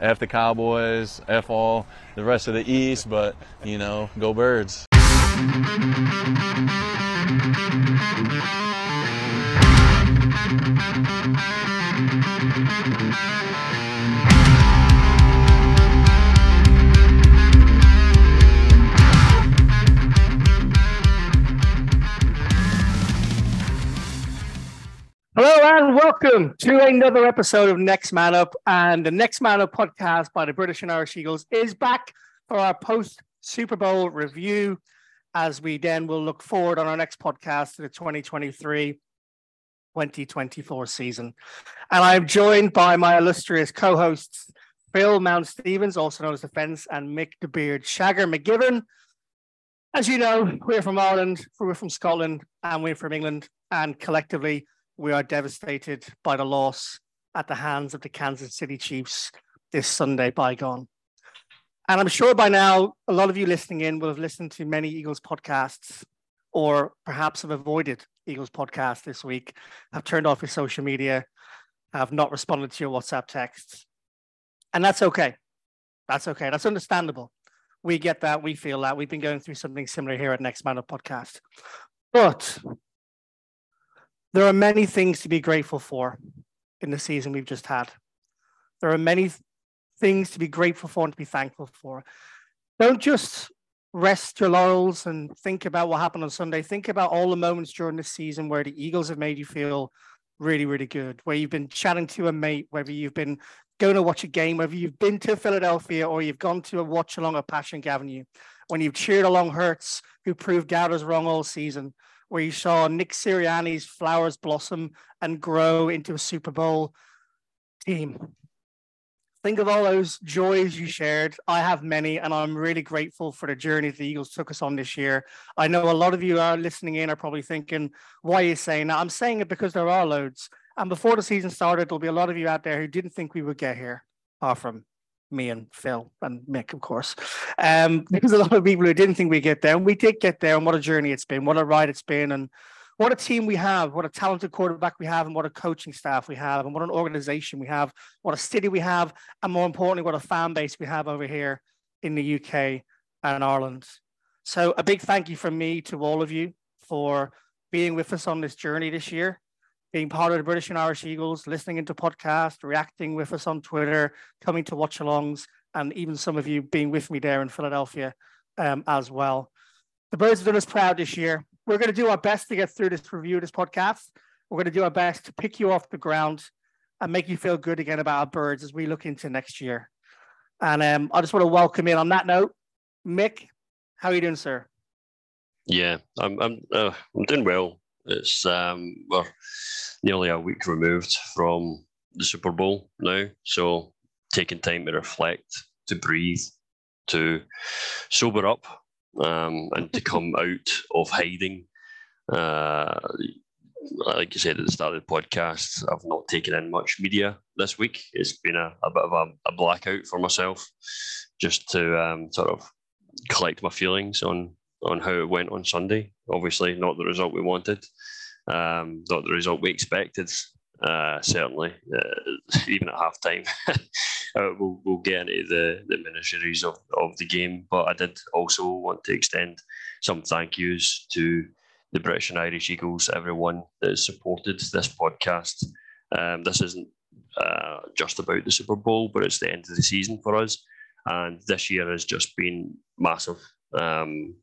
F the Cowboys, F all the rest of the East, but, you know, go birds. Welcome to another episode of Next Man Up. And the Next Man Up podcast by the British and Irish Eagles is back for our post Super Bowl review as we then will look forward on our next podcast to the 2023 2024 season. And I'm joined by my illustrious co hosts, Phil Mount Stevens, also known as the Fence, and Mick the Beard Shagger McGivern. As you know, we're from Ireland, we're from Scotland, and we're from England. And collectively, we are devastated by the loss at the hands of the Kansas City Chiefs this Sunday bygone. And I'm sure by now, a lot of you listening in will have listened to many Eagles podcasts or perhaps have avoided Eagles podcast this week, have turned off your social media, have not responded to your WhatsApp texts. And that's okay. That's okay. That's understandable. We get that. We feel that. We've been going through something similar here at Next Man Up podcast. But there are many things to be grateful for in the season we've just had. There are many things to be grateful for and to be thankful for. Don't just rest your laurels and think about what happened on Sunday. Think about all the moments during the season where the Eagles have made you feel really, really good, where you've been chatting to a mate, whether you've been going to watch a game, whether you've been to Philadelphia or you've gone to a watch along at Passyunk Avenue, when you've cheered along Hurts, who proved doubters wrong all season, where you saw Nick Sirianni's flowers blossom and grow into a Super Bowl team. Think of all those joys you shared. I have many, and I'm really grateful for the journey the Eagles took us on this year. I know a lot of you are listening in are probably thinking, why are you saying that? I'm saying it because there are loads. And before the season started, there'll be a lot of you out there who didn't think we would get here, apart from me and Phil and Mick, of course. Um, because a lot of people who didn't think we'd get there, and we did get there, and what a journey it's been, what a ride it's been, and what a team we have, what a talented quarterback we have, and what a coaching staff we have, and what an organization we have, what a city we have, and more importantly, what a fan base we have over here in the UK and Ireland. So, a big thank you from me to all of you for being with us on this journey this year being part of the British and Irish Eagles, listening into podcasts, reacting with us on Twitter, coming to watch alongs, and even some of you being with me there in Philadelphia um, as well. The Birds have done us proud this year. We're going to do our best to get through this review this podcast. We're going to do our best to pick you off the ground and make you feel good again about our birds as we look into next year. And um, I just want to welcome in on that note, Mick. How are you doing, sir? Yeah, I'm I'm uh, I'm doing well. It's um, we're nearly a week removed from the Super Bowl now, so taking time to reflect, to breathe, to sober up, um, and to come out of hiding. Uh, like you said at the start of the podcast, I've not taken in much media this week. It's been a, a bit of a, a, blackout for myself, just to um, sort of collect my feelings on on how it went on Sunday. Obviously, not the result we wanted, um, not the result we expected. Uh, certainly, uh, even at half time, uh, we'll, we'll get into the, the ministries of, of the game. But I did also want to extend some thank yous to the British and Irish Eagles, everyone that has supported this podcast. Um, this isn't uh, just about the Super Bowl, but it's the end of the season for us. And this year has just been massive. Um,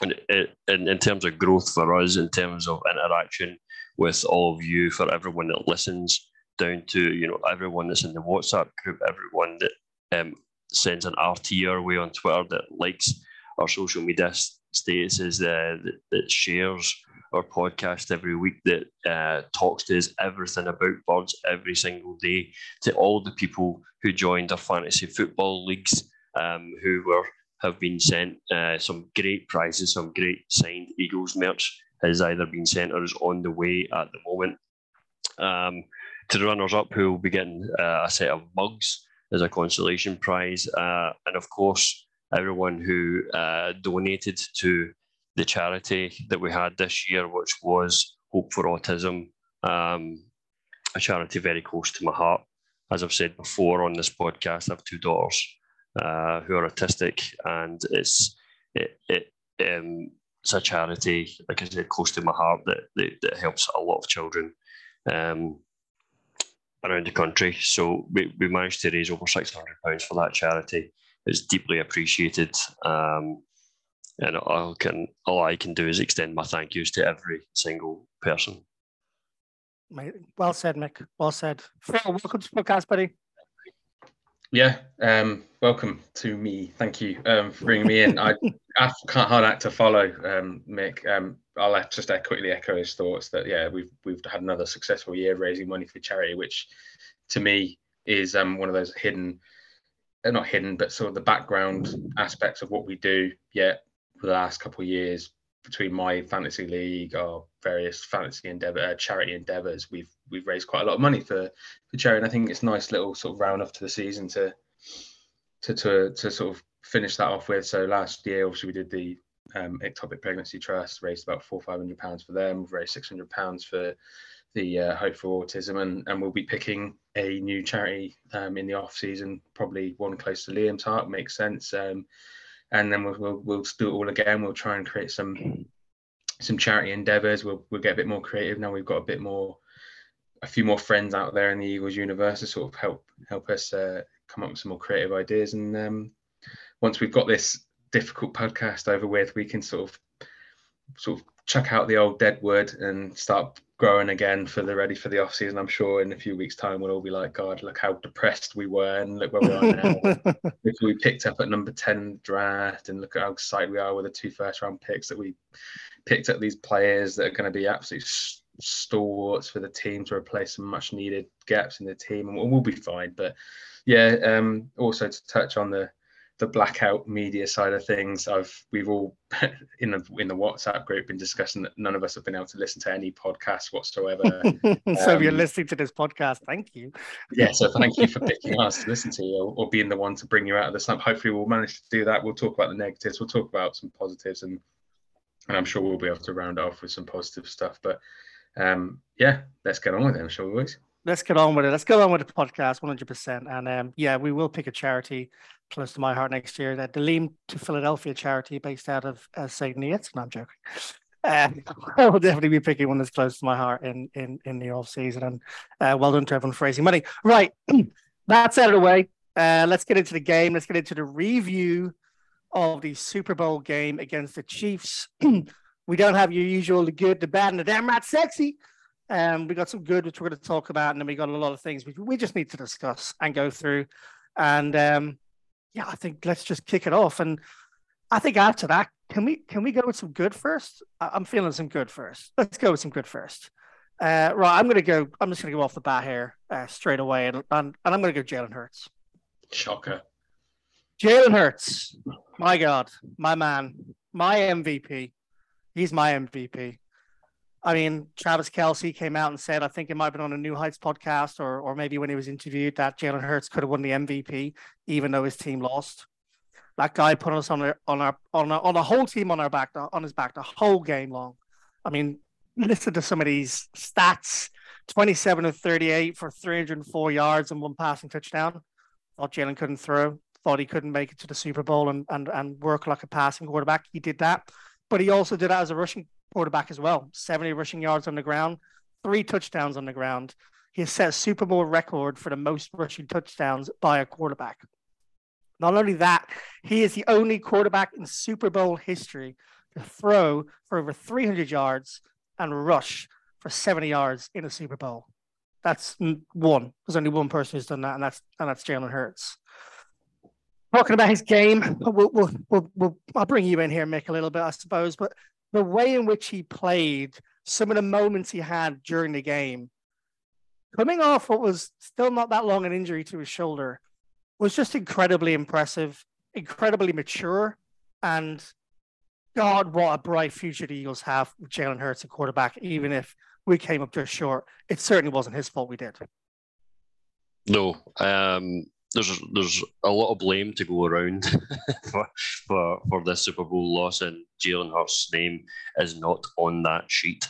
and in, in terms of growth for us, in terms of interaction with all of you, for everyone that listens, down to you know everyone that's in the WhatsApp group, everyone that um, sends an RT our way on Twitter, that likes our social media statuses, uh, that, that shares our podcast every week, that uh, talks to us everything about birds every single day, to all the people who joined our fantasy football leagues, um, who were have been sent uh, some great prizes, some great signed Eagles merch has either been sent or is on the way at the moment. Um, to the runners up, who will be getting uh, a set of mugs as a consolation prize, uh, and of course, everyone who uh, donated to the charity that we had this year, which was Hope for Autism, um, a charity very close to my heart. as I've said before on this podcast, I have two daughters uh, who are autistic, and it's it, it um, it's a charity, like I said, close to my heart that that, that helps a lot of children um, around the country. So we, we managed to raise over six hundred pounds for that charity. It's deeply appreciated. Um, and all can all I can do is extend my thank yous to every single person. Well said, Mick. Well said. Phil, welcome to the podcast, buddy. Yeah, um, welcome to me. Thank you um, for bringing me in. I, I can't hard act to follow um, Mick. Um, I'll just quickly echo his thoughts that yeah, we've we've had another successful year raising money for charity, which to me is um, one of those hidden, uh, not hidden, but sort of the background aspects of what we do. Yet for the last couple of years, between my fantasy league, our various fantasy endeavor, uh, charity endeavors, we've we've raised quite a lot of money for for charity. And I think it's nice little sort of round off to the season to to to to sort of finish that off with. So last year, obviously, we did the um, ectopic pregnancy trust, raised about four five hundred pounds for them. We've raised six hundred pounds for the uh, Hope for Autism, and, and we'll be picking a new charity um, in the off season, probably one close to Liam's heart. Makes sense. Um, and then we'll, we'll, we'll do it all again. We'll try and create some some charity endeavors. We'll we'll get a bit more creative now. We've got a bit more, a few more friends out there in the Eagles universe to sort of help help us uh, come up with some more creative ideas. And um, once we've got this difficult podcast over with, we can sort of sort of chuck out the old dead wood and start growing again for the ready for the off season. I'm sure in a few weeks' time we'll all be like, God, look how depressed we were, and look where we are now. if we picked up at number ten draft, and look at how excited we are with the two first round picks that we picked up these players that are going to be absolute stalwarts for the team to replace some much needed gaps in the team, and we'll be fine. But yeah, um, also to touch on the the blackout media side of things, I've we've all in the in the WhatsApp group been discussing that none of us have been able to listen to any podcast whatsoever. so um, you're listening to this podcast, thank you. yeah, so thank you for picking us to listen to or, or, being the one to bring you out of the slump. Hopefully, we'll manage to do that. We'll talk about the negatives. We'll talk about some positives, and and I'm sure we'll be able to round off with some positive stuff. But um, yeah, let's get on with it, shall we? Boys? Let's get on with it. Let's go on with the podcast 100%. And um, yeah, we will pick a charity close to my heart next year. That the Lean to Philadelphia charity based out of uh, St. Neots. No, I'm joking. Um, I will definitely be picking one that's close to my heart in in, in the off season. And uh, well done to everyone for raising money. Right, that's out of the way. Uh, let's get into the game. Let's get into the review of the Super Bowl game against the Chiefs. we don't have your usual the good, the bad, and the damn right sexy. Um, we got some good, which we're going to talk about, and then we got a lot of things which we just need to discuss and go through. And um, yeah, I think let's just kick it off. And I think after that, can we can we go with some good first? I'm feeling some good first. Let's go with some good first. Uh, right, I'm going to go. I'm just going to go off the bat here uh, straight away, and, and, and I'm going to go Jalen Hurts. Shocker. Jalen Hurts, my God, my man, my MVP. He's my MVP. I mean, Travis Kelce came out and said, I think it might have been on a New Heights podcast or or maybe when he was interviewed that Jalen Hurts could have won the MVP even though his team lost. That guy put us on our on our on our, on a whole team on our back on his back the whole game long. I mean, listen to some of these stats: twenty-seven of thirty-eight for three hundred and four yards and one passing touchdown. Thought Jalen couldn't throw. Thought he couldn't make it to the Super Bowl and and and work like a passing quarterback. He did that, but he also did that as a rushing quarterback as well. 70 rushing yards on the ground, three touchdowns on the ground. He has set a Super Bowl record for the most rushing touchdowns by a quarterback. Not only that, he is the only quarterback in Super Bowl history to throw for over 300 yards and rush for 70 yards in a Super Bowl. That's one. There's only one person who's done that, and that's and that's Jalen Hurts. Talking about his game, we'll, we'll, we'll, I'll bring you in here, Mick, a little bit, I suppose. But the way in which he played, some of the moments he had during the game, coming off what was still not that long an injury to his shoulder, was just incredibly impressive, incredibly mature, and God, what a bright future the Eagles have with Jalen Hurts at quarterback, even if we came up just short. It certainly wasn't his fault we did. No, um, there's there's a lot of blame to go around for, for for this Super Bowl loss, and Jalen Hurts' name is not on that sheet.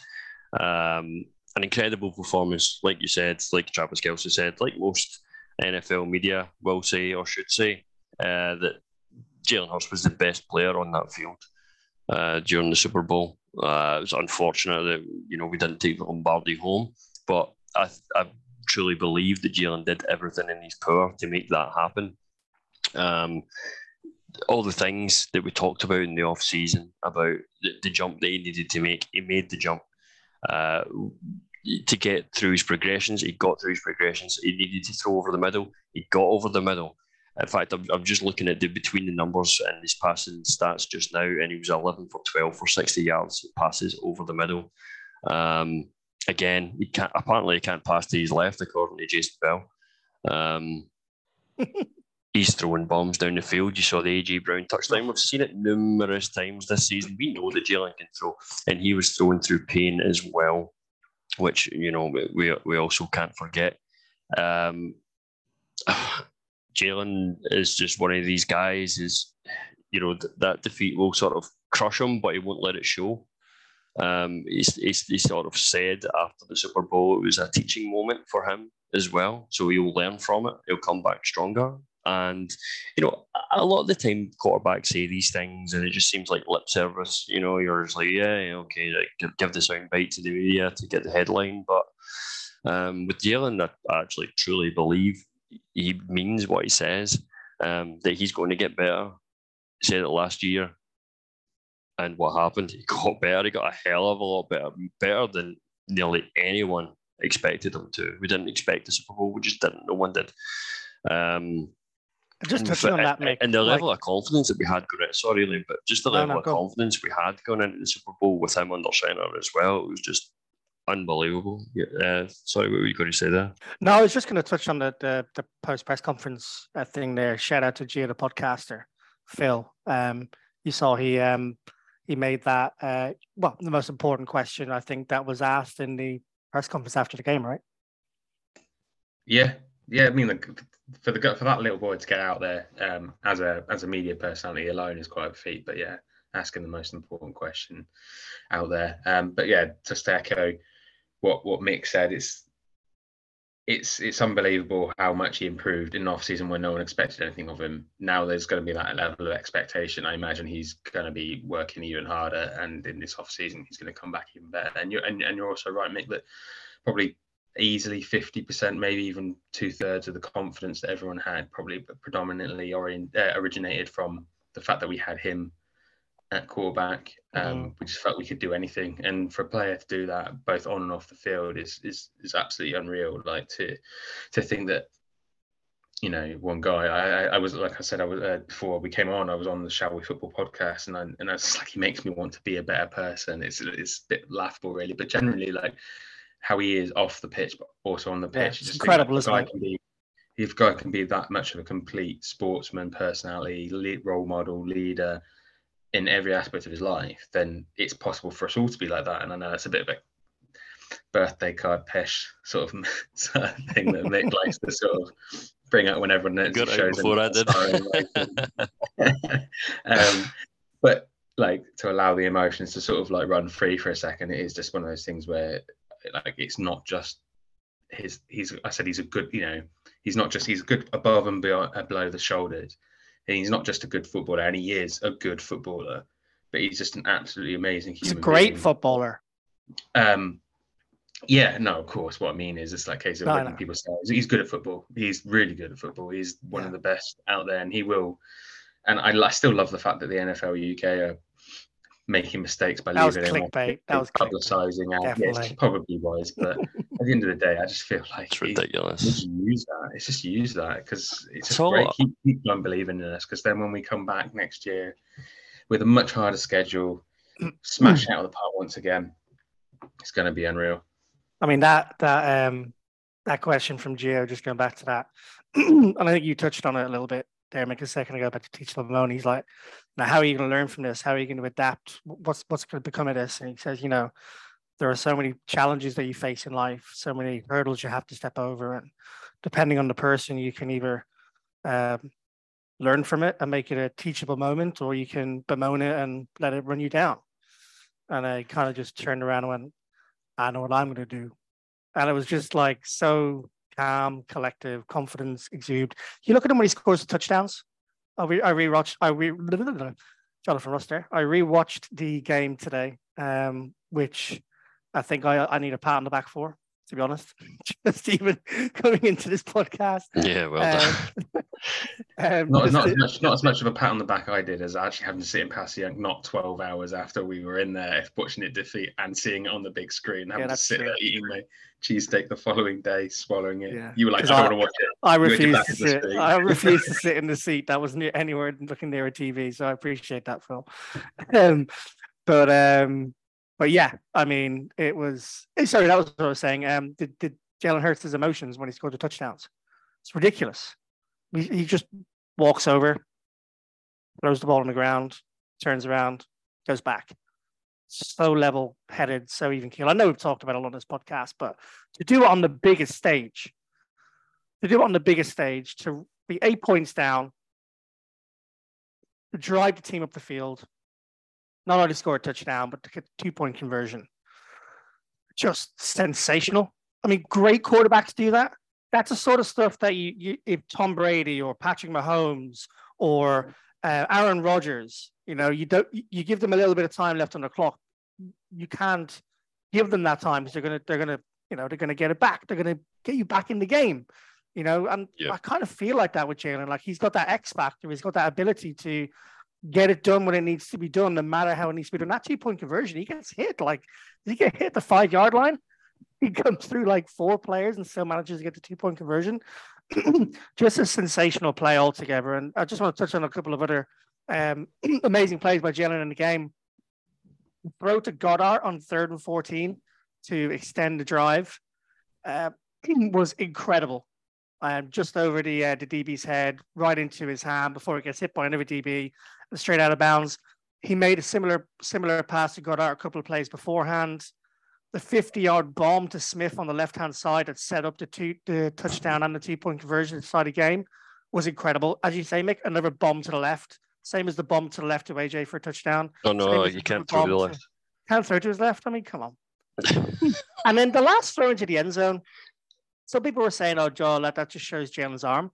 Um, an incredible performance, like you said, like Travis Kelce said, like most NFL media will say or should say uh, that Jalen Hurts was the best player on that field uh, during the Super Bowl. Uh, it was unfortunate that you know we didn't take Lombardi home, but I, I truly believe that Jalen did everything in his power to make that happen. Um, all the things that we talked about in the off season about the, the jump that he needed to make, he made the jump. Uh, to get through his progressions, he got through his progressions. He needed to throw over the middle, he got over the middle. In fact, I'm, I'm just looking at the between the numbers and his passing stats just now, and he was 11 for 12 for 60 yards passes over the middle. Um, again, he can't apparently he can't pass to his left, according to Jason Bell. Um, he's throwing bombs down the field. You saw the AJ Brown touchdown. We've seen it numerous times this season. We know that Jalen can throw, and he was throwing through pain as well, which you know we we also can't forget. Um, Jalen is just one of these guys. Is you know th- that defeat will sort of crush him, but he won't let it show. Um, he's, he's, he sort of said after the Super Bowl it was a teaching moment for him as well. So he'll learn from it. He'll come back stronger. And you know, a lot of the time quarterbacks say these things, and it just seems like lip service. You know, you're just like, yeah, okay, like, give, give the sound bite to the media to get the headline. But um, with Jalen, I actually truly believe he means what he says. Um, that he's going to get better. He said it last year, and what happened? He got better. He got a hell of a lot better, better than nearly anyone expected him to. We didn't expect the Super Bowl. We just didn't. No one did. Um, just touching on that, Mick, and the level like, of confidence that we had going in, sorry, Liam, but just the level no, no, of confidence we had going into the Super Bowl with him under center as well, it was just unbelievable. Uh, sorry, what were you going to say there? No, I was just going to touch on the the, the post press conference uh, thing there. Shout out to Gio, the podcaster, Phil. Um, you saw he um, he made that uh, well the most important question I think that was asked in the press conference after the game, right? Yeah, yeah. I mean, like, for the for that little boy to get out there um, as a as a media personality alone is quite a feat. But yeah, asking the most important question out there. Um, but yeah, just to echo what what Mick said, it's it's it's unbelievable how much he improved in the off season when no one expected anything of him. Now there's going to be that level of expectation. I imagine he's going to be working even harder, and in this off season he's going to come back even better. And you're and, and you're also right, Mick, that probably easily 50%, maybe even two thirds of the confidence that everyone had, probably predominantly orient, uh, originated from the fact that we had him at quarterback. Um, mm-hmm. We just felt we could do anything, and for a player to do that both on and off the field is is is absolutely unreal. Like to to think that you know one guy. I I was like I said I was uh, before we came on. I was on the Shall We Football podcast, and I, and I was like he makes me want to be a better person. It's it's a bit laughable really, but generally like how he is off the pitch, but also on the pitch. Yeah, it's incredible, isn't it? Be, if guy can be that much of a complete sportsman, personality, lead, role model, leader, in every aspect of his life, then it's possible for us all to be like that. And I know that's a bit of a birthday card pesh sort of, thing that Mick likes to sort of bring out whenever it shows before I did. um, but like to allow the emotions to sort of like run free for a second, it is just one of those things where like it's not just his. He's I said he's a good, you know, he's not just he's good above and below, below the shoulders and he's not just a good footballer, and he is a good footballer, but he's just an absolutely amazing. He's a great being. footballer. Um, yeah, no, of course. What I mean is, it's like case of no, people say he's good at football. He's really good at football. He's one yeah. of the best out there, and he will. And I, I still love the fact that the NFL UK are making mistakes by that leaving was clickbait. That was publicizing out. Yes, probably was, but the end of the day, I just feel like it's ridiculous. Just use that. It's just use that because it's just so, great. Keep, keep on believing in us because then when we come back next year with a much harder schedule, smash out of the park once again, it's going to be unreal. I mean that that um that question from Gio, just going back to that, and I think you touched on it a little bit there, Mick, a second ago about to teach them alone. He's like, now how are you going to learn from this? How are you going to adapt? What's what's going to become of this? And he says, you know, there are so many challenges that you face in life, so many hurdles you have to step over, and depending on the person, you can either um, learn from it and make it a teachable moment, or you can bemoan it and let it run you down. And I kind of just turned around and went, I know what I'm going to do, and it was just like so calm, collective, confidence exude. You look at him when he scores the touchdowns. I re I rewatched. I re Jonathan Russ there. I rewatched the game today, um, which I think I I need a pat on the back for to be honest. Just even coming into this podcast. Yeah, well um, um, not, not, as much, not as much of a pat on the back I did as actually having to sit in Passy not 12 hours after we were in there watching it defeat and seeing it on the big screen, having yeah, to sit true. there eating my cheesesteak the following day, swallowing it. Yeah. You were like, I don't want to watch it. I refuse to sit. I refuse to sit in the seat that was near, anywhere looking near a TV. So I appreciate that, Phil. Um, but um, but yeah, I mean, it was eh, sorry, that was what I was saying. Um, did, did Jalen Hurts' his emotions when he scored the touchdowns? It's ridiculous. He, he just walks over, throws the ball on the ground, turns around, goes back. So level headed, so even keel. I know we've talked about a lot on this podcast, but to do it on the biggest stage, to do it on the biggest stage, to be eight points down, to drive the team up the field, not only score a touchdown, but to get two point conversion. Just sensational. I mean, great quarterbacks do that. That's the sort of stuff that you, you if Tom Brady or Patrick Mahomes or uh, Aaron Rodgers, you know, you don't you give them a little bit of time left on the clock. You can't give them that time because they're gonna they're gonna you know they're gonna get it back. They're gonna get you back in the game. You know, and yeah. I kind of feel like that with Jalen. Like he's got that X factor. He's got that ability to get it done when it needs to be done, no matter how it needs to be done. That two point conversion, he gets hit. Like, he get hit the five yard line? He comes through like four players and still manages to get the two point conversion. just a sensational play altogether. And I just want to touch on a couple of other um, amazing plays by Jalen in the game. Throw to Goedert on third and 14 to extend the drive uh, was incredible um, just over the uh, the DB's head, right into his hand before it gets hit by another DB and straight out of bounds. He made a similar similar pass to Goedert a couple of plays beforehand. The 50 yard bomb to Smith on the left hand side that set up the two the touchdown and the two point conversion side of the game was incredible. As you say, Mick, another bomb to the left, same as the bomb to the left to AJ for a touchdown. Oh no, you can't throw to the left. Can't throw to his left. I mean, come on. and then the last throw into the end zone some people were saying, "Oh, Joel, that, that just shows Jalen's arm."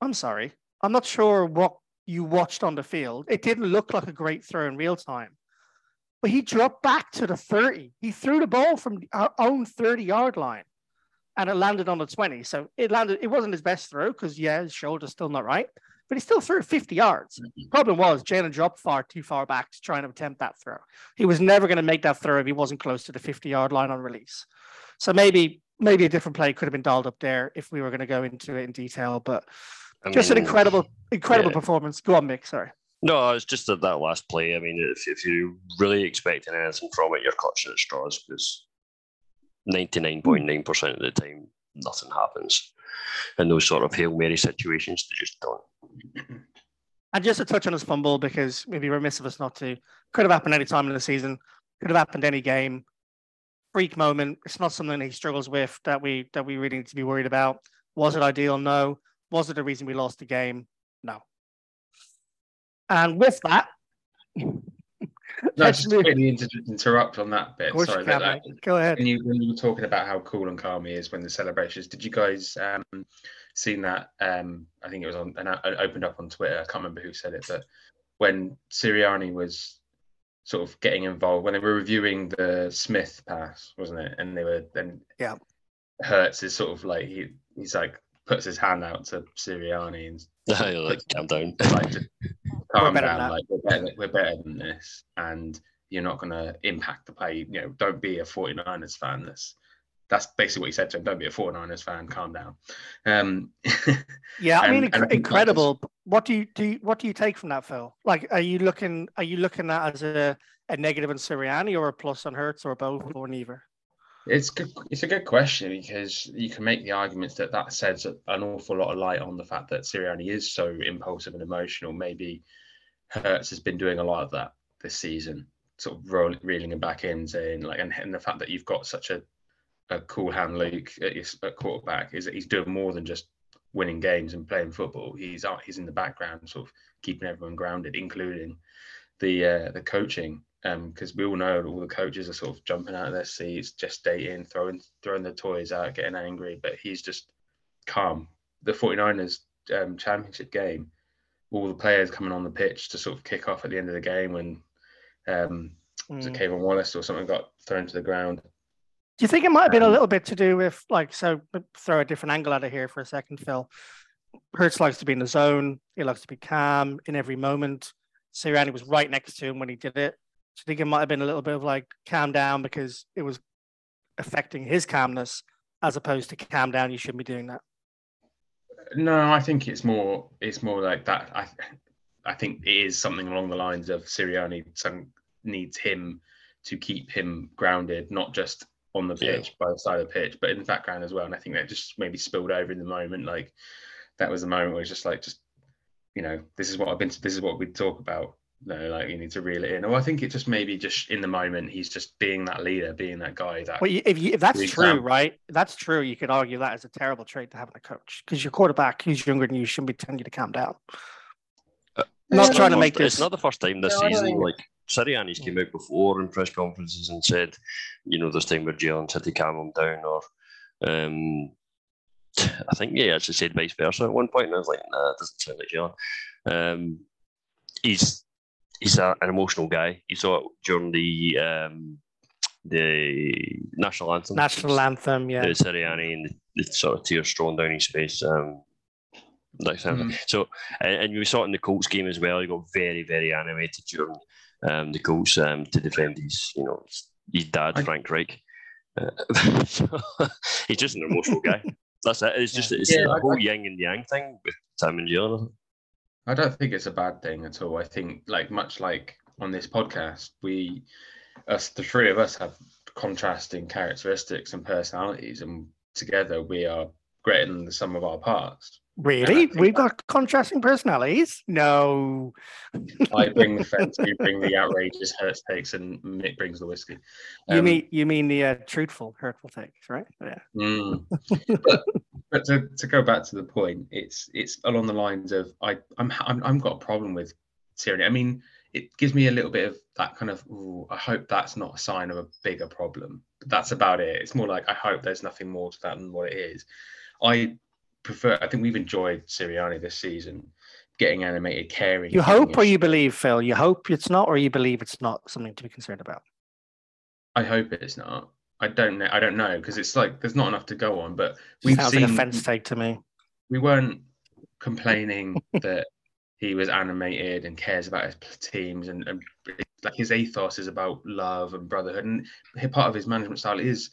I'm sorry, I'm not sure what you watched on the field. It didn't look like a great throw in real time, but he dropped back to the 30. He threw the ball from our own 30 yard line, and it landed on the 20. So it landed. It wasn't his best throw because yeah, his shoulder's still not right, but he still threw 50 yards. Mm-hmm. Problem was Jalen dropped far too far back to try and attempt that throw. He was never going to make that throw if he wasn't close to the 50 yard line on release. So maybe maybe a different play could have been dialed up there if we were going to go into it in detail. But I just mean, an incredible, incredible yeah. performance. Go on, Mick. Sorry. No, it's just that, that last play. I mean, if, if you're really expecting anything from it, you're clutching at straws because 99.9% of the time, nothing happens. in those sort of Hail Mary situations, they just don't. And just to touch on his fumble, because maybe remiss of us not to, could have happened any time in the season, could have happened any game freak moment. It's not something he struggles with that we that we really need to be worried about. Was it ideal? No. Was it the reason we lost the game? No. And with that, no, just quickly inter- interrupt on that bit. Sorry, can, that, go ahead. When you, when you were talking about how cool and calm he is when the celebrations, did you guys um, seen that? Um, I think it was on and opened up on Twitter. I can't remember who said it, but when Sirianni was sort of getting involved when they were reviewing the Smith pass, wasn't it? And they were then yeah. Hurts is sort of like he he's like puts his hand out to Sirianni and like calm down, like calm down, like we're better, we're better than this, and you're not going to impact the play. You know, don't be a 49ers fan. That's that's basically what he said to him. Don't be a 49ers fan. Calm down. Um, yeah, I mean, inc- incredible. What do you do? What do you take from that, Phil? Like, are you looking? Are you looking at as a, a negative on Sirianni or a plus on Hurts or both mm-hmm. or neither? It's good. It's a good question because you can make the arguments that that sheds an awful lot of light on the fact that Sirianni is so impulsive and emotional. Maybe Hurts has been doing a lot of that this season, sort of rolling, reeling him back in, saying like, and, and the fact that you've got such a a cool hand Luke at, your, at quarterback is that he's doing more than just winning games and playing football. He's out, he's in the background, sort of keeping everyone grounded, including the uh, the coaching. because um, we all know all the coaches are sort of jumping out of their seats, gestating, throwing throwing the toys out, getting angry, but he's just calm. The 49ers um, championship game, all the players coming on the pitch to sort of kick off at the end of the game when um, mm. was it K'Von Wallace or something got thrown to the ground. Do you think it might have been a um, little bit to do with like so? Throw a different angle at it here for a second, Phil. Hurts likes to be in the zone. He likes to be calm in every moment. Sirianni was right next to him when he did it. So I think it might have been a little bit of like calm down because it was affecting his calmness as opposed to calm down. You shouldn't be doing that. No, I think it's more. It's more like that. I, I think it is something along the lines of Sirianni some, needs him to keep him grounded, not just on the pitch yeah. by the side of the pitch, but in the background as well. And I think that just maybe spilled over in the moment. Like that was the moment where it's just like, just you know, this is what I've been. This is what we talk about no, like you need to reel it in. Or I think it just maybe just in the moment he's just being that leader, being that guy. That well, if, you, if that's true, right? If that's true. You could argue that is a terrible trait to have in a coach because your quarterback, who's younger than you, shouldn't be telling you to calm down. Uh, not trying to make this. It's not the first time this no, season. Like Sirianni's came out before in press conferences and said, you know, this time where Jalen said to calm him down, or um, I think yeah, actually said vice versa at one point, and I was like, nah, it doesn't sound like Jalen. Um, he's he's a, an emotional guy. You saw it during the um, the national anthem. National anthem, yeah. The Sirianni and the, the, sort of tears strolling down his face. Um, that kind mm. So, and, and, we saw it in the Colts game as well. He got very, very animated during um, the Colts um, to defend his, you know, his dad, I, Frank Reich. Uh, he's just an emotional guy. That's it. It's just it's yeah, a whole I, yin and yang thing with Tim and Jalen. I don't think it's a bad thing at all. I think, like much like on this podcast, we, us, the three of us, have contrasting characteristics and personalities, and together we are greater than the sum of our parts. Really? We've got contrasting personalities? No. I bring the fence, you bring the outrageous hurt takes, and Mick brings the whiskey. Um, you mean you mean the uh, truthful, hurtful takes, right? Yeah. Mm. but, but to, to go back to the point, it's it's along the lines of I I'm, I'm I've got a problem with Sirianni. I mean, it gives me a little bit of that kind of ooh, I hope that's not a sign of a bigger problem. But that's about it. It's more like I hope there's nothing more to that than what it is. I prefer. I think we've enjoyed Sirianni this season, getting animated, caring. You hope or you believe, Phil. You hope it's not, or you believe it's not something to be concerned about. I hope it's not. I don't know. I don't know because it's like there's not enough to go on. But we've Sounds seen like a fence take to me. We weren't complaining that he was animated and cares about his teams and, and like his ethos is about love and brotherhood and part of his management style is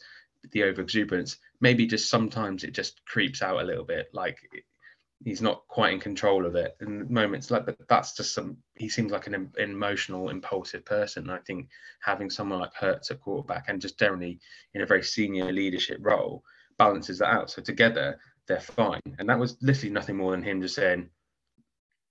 the overexuberance. Maybe just sometimes it just creeps out a little bit, like he's not quite in control of it. In moments like, but that's just some. He seems like an, an emotional, impulsive person. I think having someone like Hurts at quarterback and just generally in a very senior leadership role balances that out. So together they're fine. And that was literally nothing more than him just saying,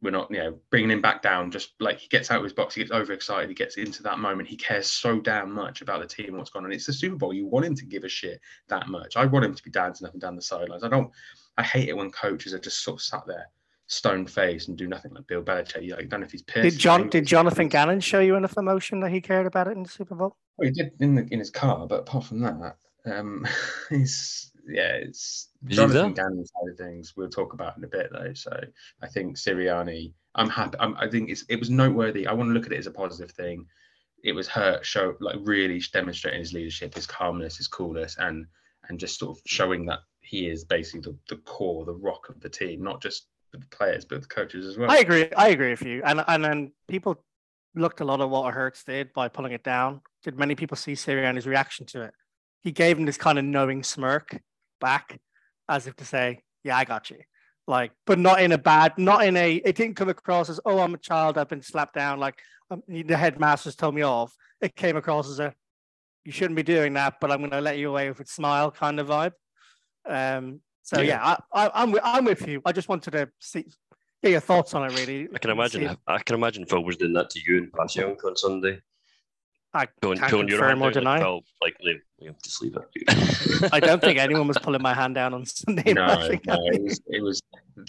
we're not, you know, bringing him back down. Just like he gets out of his box, he gets overexcited, he gets into that moment. He cares so damn much about the team and what's going on. It's the Super Bowl. You want him to give a shit that much. I want him to be dancing up and down the sidelines. I don't. I hate it when coaches are just sort of sat there, stone faced, and do nothing like Bill Belichick. You like, don't know if he's pissed. Did John? Did Jonathan Gannon show you enough emotion that he cared about it in the Super Bowl? Well, he did in the in his car, but apart from that, um, he's yeah, it's Jonathan Gannon side of things. We'll talk about in a bit though. So I think Sirianni. I'm happy. I'm, i think it's it was noteworthy. I want to look at it as a positive thing. It was her show like really demonstrating his leadership, his calmness, his coolness, and and just sort of showing that he is basically the, the core, the rock of the team, not just the players but the coaches as well. I agree. I agree with you. And and then people looked a lot at what Hurts did by pulling it down. Did many people see Sirianni's reaction to it? He gave him this kind of knowing smirk back as if to say, Yeah, I got you. Like, but not in a bad, not in a, it didn't come across as, Oh, I'm a child, I've been slapped down. Like, um, the headmasters told me off. It came across as a, You shouldn't be doing that, but I'm going to let you away with a smile kind of vibe. Um, so, yeah, yeah I, I, I'm, I'm with you. I just wanted to see, get your thoughts on it, really. I can imagine, I can imagine Phil was doing that to you in Passyunk on Sunday. I Don't, can't don't your confirm hand or down, like, deny. Like, leave, leave, just leave it. I don't think anyone was pulling my hand down on Sunday. no, no, it was, it was.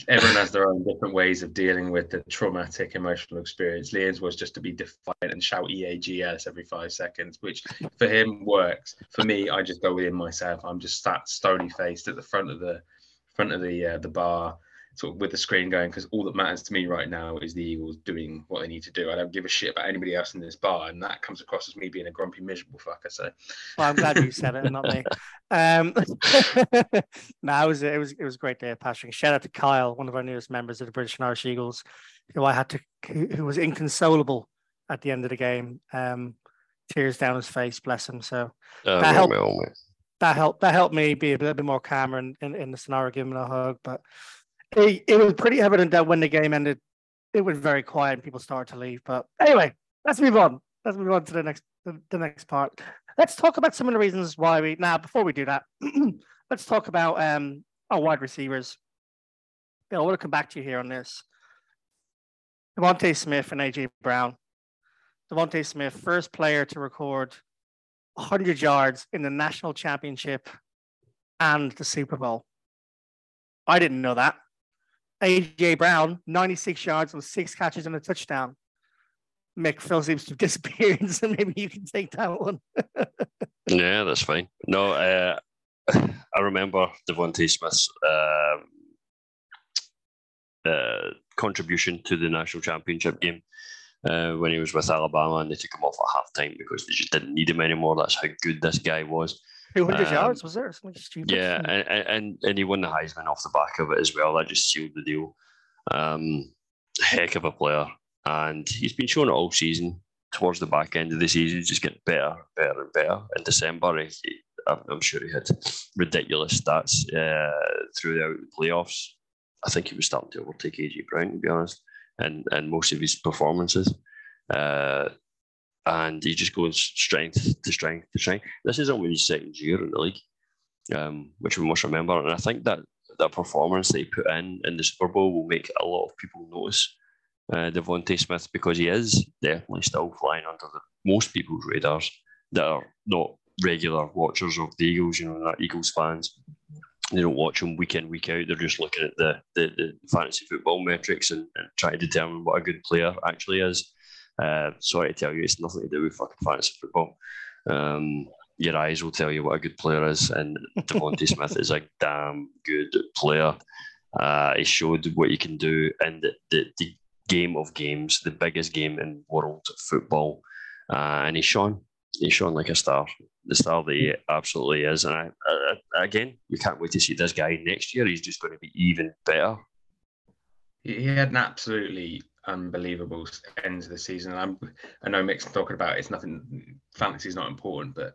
Everyone has their own different ways of dealing with the traumatic emotional experience. Liam's was just to be defiant and shout EAGS every five seconds, which for him works. For me, I just go within myself. I'm just sat stony faced at the front of the front of the uh, the bar, sort of with the screen going, because all that matters to me right now is the Eagles doing what they need to do. I don't give a shit about anybody else in this bar, and that comes across as me being a grumpy, miserable fucker. So Well, I'm glad you said it not me. Um, no, it was it was it was a great day of passing. Shout out to Kyle, one of our newest members of the British and Irish Eagles, who I had to who, who was inconsolable at the end of the game. Um, tears down his face, bless him. So Uh, That helped. well, well, that helped that helped me be a little bit more calmer in, in, in the scenario, giving him a hug. But it, it was pretty evident that when the game ended, it was very quiet and people started to leave. But anyway, let's move on. Let's move on to the next the, the next part. Let's talk about some of the reasons why we now before we do that, let's talk about um our wide receivers. Bill, I want to come back to you here on this. DeVonta Smith and AJ Brown. DeVonta Smith, first player to record 100 yards in the national championship and the Super Bowl. I didn't know that. AJ Brown, 96 yards with six catches and a touchdown. Mick Phil seems to have disappeared, so maybe you can take that one. Yeah, that's fine. No, uh, I remember DeVonta Smith's um uh, contribution to the national championship game uh, when he was with Alabama, and they took him off at halftime because they just didn't need him anymore. That's how good this guy was. 200 Um, yards, was there? Something stupid. Yeah, and, and- and and he won the Heisman off the back of it as well. That just sealed the deal. Um, heck of a player, and he's been showing it all season. Towards the back end of the season, he's just getting better, better, and better. In December, he, I'm sure he had ridiculous stats uh, throughout the playoffs. I think he was starting to overtake AJ Brown, to be honest, and and most of his performances. Uh, and he just goes strength to strength to strength. This is only his second year in the league, um, which we must remember. And I think that that performance they put in in the Super Bowl will make a lot of people notice uh, DeVonta Smith because he is definitely still flying under the, most people's radars that are not regular watchers of the Eagles. You know, not Eagles fans. They don't watch him week in week out. They're just looking at the the, the fantasy football metrics and, and trying to determine what a good player actually is. Uh, sorry to tell you, it's nothing to do with fucking fantasy football. Um, your eyes will tell you what a good player is, and DeVonta Smith is a damn good player. Uh, he showed what he can do in the, the, the game of games, the biggest game in world football, uh, and he's shone. He's shone like a star, the star that he absolutely is. And I, I, again, we can't wait to see this guy next year. He's just going to be even better. He had an absolutely unbelievable end of the season. I'm, I know Mick's talking about it's nothing. Fantasy is not important, but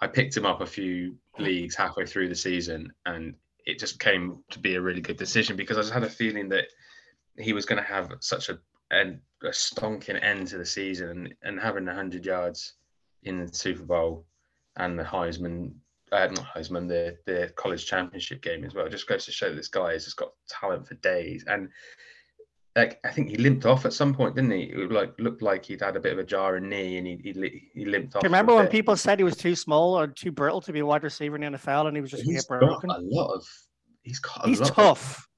I picked him up a few leagues halfway through the season, and it just came to be a really good decision because I just had a feeling that he was going to have such a, a, a stonking end to the season, and, and having 100 yards in the Super Bowl and the Heisman. Uh, not Heisman, the the college championship game as well. Just goes to show this guy has just got talent for days. And like I think he limped off at some point, didn't he? It like looked like he'd had a bit of a jarring knee, and he he, he limped off. Do you remember when bit. people said he was too small or too brittle to be a wide receiver in the NFL and he was just He's got broken? a lot of. He's got He's lot of- tough.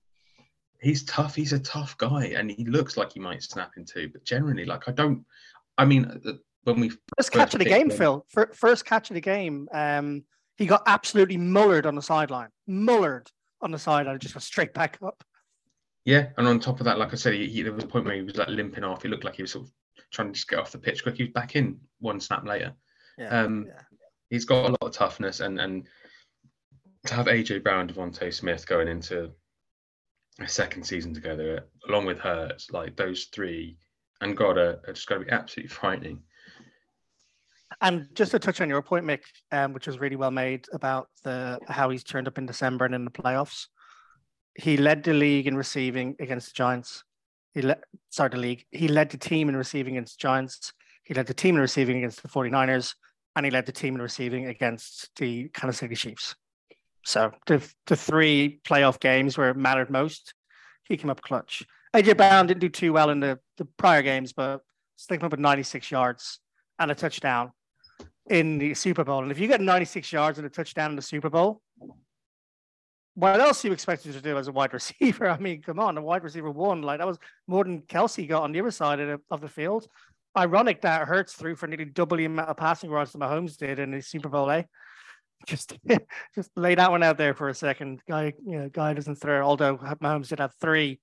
he's tough. He's a tough guy, and he looks like he might snap in two. But generally, like I don't. I mean, uh, when we First catch of the game, him. Phil. Fir- First catch of the game. Um, he got absolutely mullered on the sideline. Mullered on the sideline, just got straight back up. Yeah, and on top of that, like I said, he, he, there was a point where he was like limping off. He looked like he was sort of trying to just get off the pitch quick. He was back in one snap later. Yeah. Um, yeah. He's got a lot of toughness, and and to have AJ Brown, DeVonta Smith going into a second season together, along with Hurts, like those three, and God are, are just going to be absolutely frightening. And just to touch on your point, Mick, um, which was really well made about the how he's turned up in December and in the playoffs. He led the league in receiving against the Giants. He led, sorry, the league. He led the team in receiving against the Giants. He led the team in receiving against the 49ers. And he led the team in receiving against the Kansas City Chiefs. So the, the three playoff games where it mattered most, he came up clutch. AJ Brown didn't do too well in the, the prior games, but came up with 96 yards and a touchdown in the Super Bowl. And if you get 96 yards and a touchdown in the Super Bowl, what else you expect you to do as a wide receiver? I mean, come on, a wide receiver one, like that was more than Kelce got on the other side of the, of the field. Ironic that Hurts threw for nearly double the amount of passing yards that Mahomes did in the Super Bowl, eh? Just, just lay that one out there for a second. Guy, you know, guy doesn't throw. Although Mahomes did have three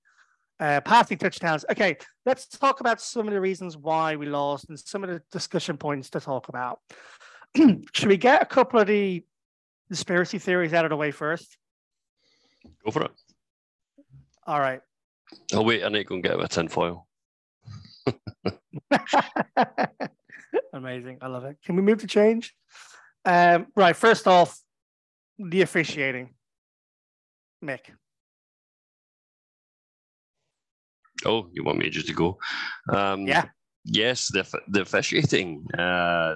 uh, passing touchdowns. Okay, let's talk about some of the reasons why we lost and some of the discussion points to talk about. Should we get a couple of the conspiracy theories out of the way first? Go for it. All right. Oh wait, I need to go and get a tinfoil. Amazing. I love it. Can we move to change? Um, right. First off, the officiating. Mick. Oh, you want me just to go? Um, Yeah. Yes, the the officiating. Uh,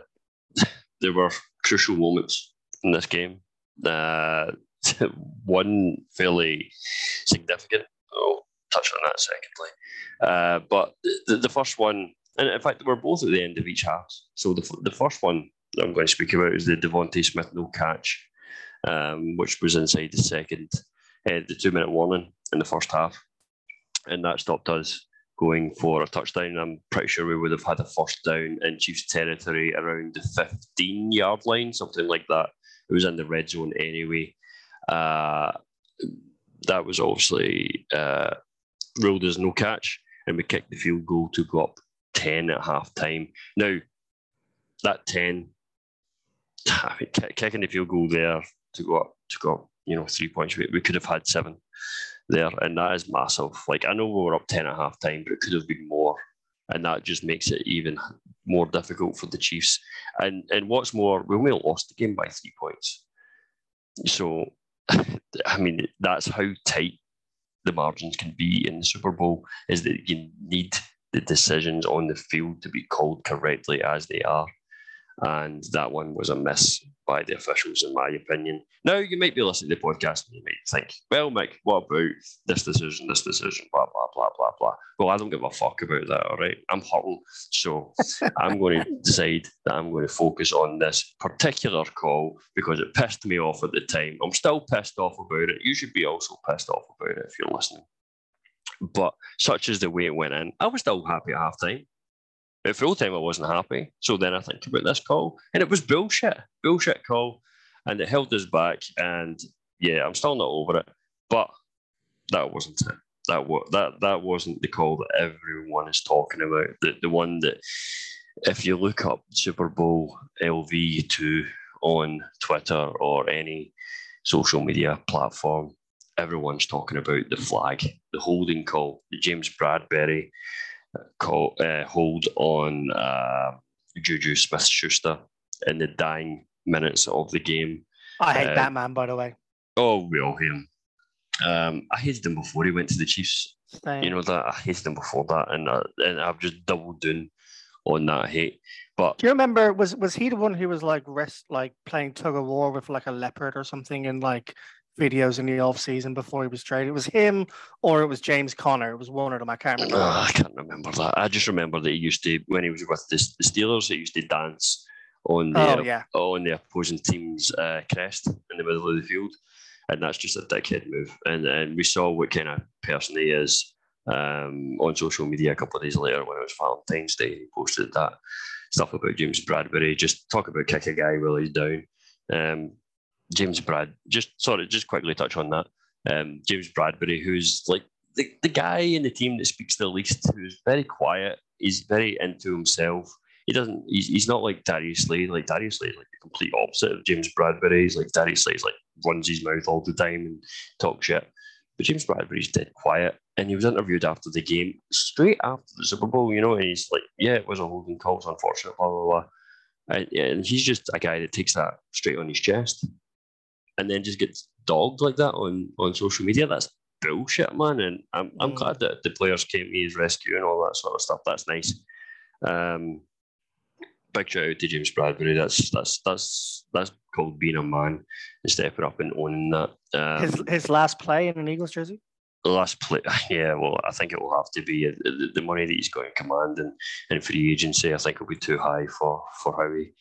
there were crucial moments in this game. Uh, one fairly significant. I'll touch on that secondly. Uh, but the, the first one, and in fact, we're both at the end of each half. So the, the first one that I'm going to speak about is the DeVonta Smith no catch, um, which was inside the second, uh, the two minute warning in the first half. And that stopped us going for a touchdown. I'm pretty sure we would have had a first down in Chiefs territory around the 15 yard line, something like that. It was in the red zone anyway. Uh, that was obviously uh, ruled as no catch, and we kicked the field goal to go up 10 at half time. Now, that 10, I mean, kicking the field goal there to go up, to go up, you know, three points, we, we could have had seven there, and that is massive. Like, I know we were up 10 at half time, but it could have been more. And that just makes it even more difficult for the Chiefs. And and what's more, we only lost the game by three points. So I mean, that's how tight the margins can be in the Super Bowl. Is that you need the decisions on the field to be called correctly as they are, and that one was a miss by the officials, in my opinion. Now you might be listening to the podcast and you might think, "Well, Mick, what about this decision, this decision, blah blah blah blah blah." Well, I don't give a fuck about that. All right, I'm hurting, so I'm going to decide that I'm going to focus on this particular call because it pissed me off at the time. I'm still pissed off about it. You should be also pissed off about it if you're listening. But such is the way it went in. I was still happy at halftime. At full time, I wasn't happy. So then I think about this call, and it was bullshit, bullshit call, and it held us back. And yeah, I'm still not over it. But that wasn't it. That was that that wasn't the call that everyone is talking about. The the one that, if you look up Super Bowl LV two on Twitter or any social media platform, everyone's talking about the flag, the holding call, the James Bradberry call, uh, hold on uh, JuJu Smith-Schuster in the dying minutes of the game. I hate Uh, that man, by the way. Oh, we all hate him. Um, I hated him before he went to the Chiefs. Same. You know that I hated him before that, and uh, and I've just doubled down on that hate. But Do you remember? Was was he the one who was like rest, like playing tug of war with like a leopard or something and like videos in the off season before he was traded? It was him or it was James Conner. It was one of them. I can't remember. uh, I can't remember that. I just remember that he used to when he was with the, the Steelers, he used to dance on the oh yeah, on the opposing team's uh, crest in the middle of the field, and that's just a dickhead move. And and we saw what kind of person he is um, on social media a couple of days later when it was Valentine's Day. He posted that stuff about James Bradberry. Just talk about kick a guy while he's down. Um, James Brad, just sorry, just quickly touch on that. Um, James Bradberry, who's like the, the guy in the team that speaks the least, who's very quiet, he's very into himself. He doesn't. He's, he's not like Darius Slay. Like Darius Slay, like the complete opposite of James Bradberry. He's like Darius Slay's like runs his mouth all the time and talks shit. But James Bradberry's dead quiet, and he was interviewed after the game, straight after the Super Bowl. You know, and he's like, "Yeah, it was a holding call. It's unfortunate." Blah blah blah. And, and he's just a guy that takes that straight on his chest, and then just gets dogged like that on on social media. That's bullshit, man. And I'm I'm Mm. glad that the players came to his rescue and all that sort of stuff. That's nice. Um, big shout out to James Bradberry. That's that's that's that's called being a man and stepping up and owning that. Um, his his last play in an Eagles jersey. the last play, yeah. Well, I think it will have to be uh, the, the money that he's got in command and, and free agency. I think will be too high for for how he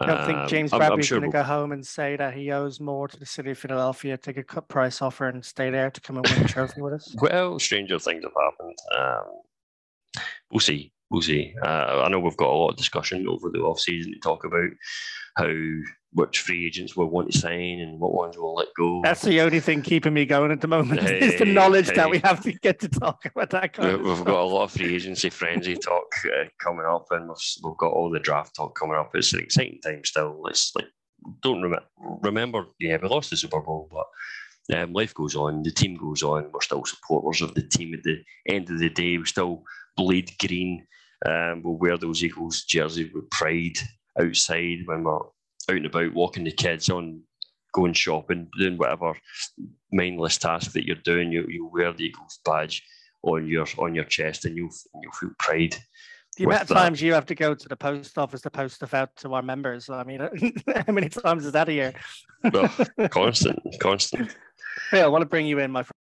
I don't think Um, James I'm- I'm sure going to go home and say that he owes more to the city of Philadelphia, take a cut price offer, and stay there to come and win a trophy with us. Well, stranger things have happened. Um, we'll see. We'll see. Uh, I know we've got a lot of discussion over the off season to talk about how which free agents will want to sign and what ones will let go. That's the only thing keeping me going at the moment Hey, is the knowledge that we have to get to talk about that kind We've got a lot of free agency frenzy talk uh, coming up, and we've, we've got all the draft talk coming up. It's an exciting time still. It's like don't rem- remember, yeah, we lost the Super Bowl, but um, life goes on. The team goes on. We're still supporters of the team. At the end of the day, we still bleed green. Um, we'll wear those Eagles jerseys with pride outside when we're out and about, walking the kids on, going shopping, doing whatever mindless task that you're doing. You you wear the Eagles badge on your on your chest, and you'll you'll feel pride. The amount of that. times you have to go to the post office to post stuff out to our members. I mean, how many times is that a year? Well, constant, constant. Phil, I want to bring you in, my friend,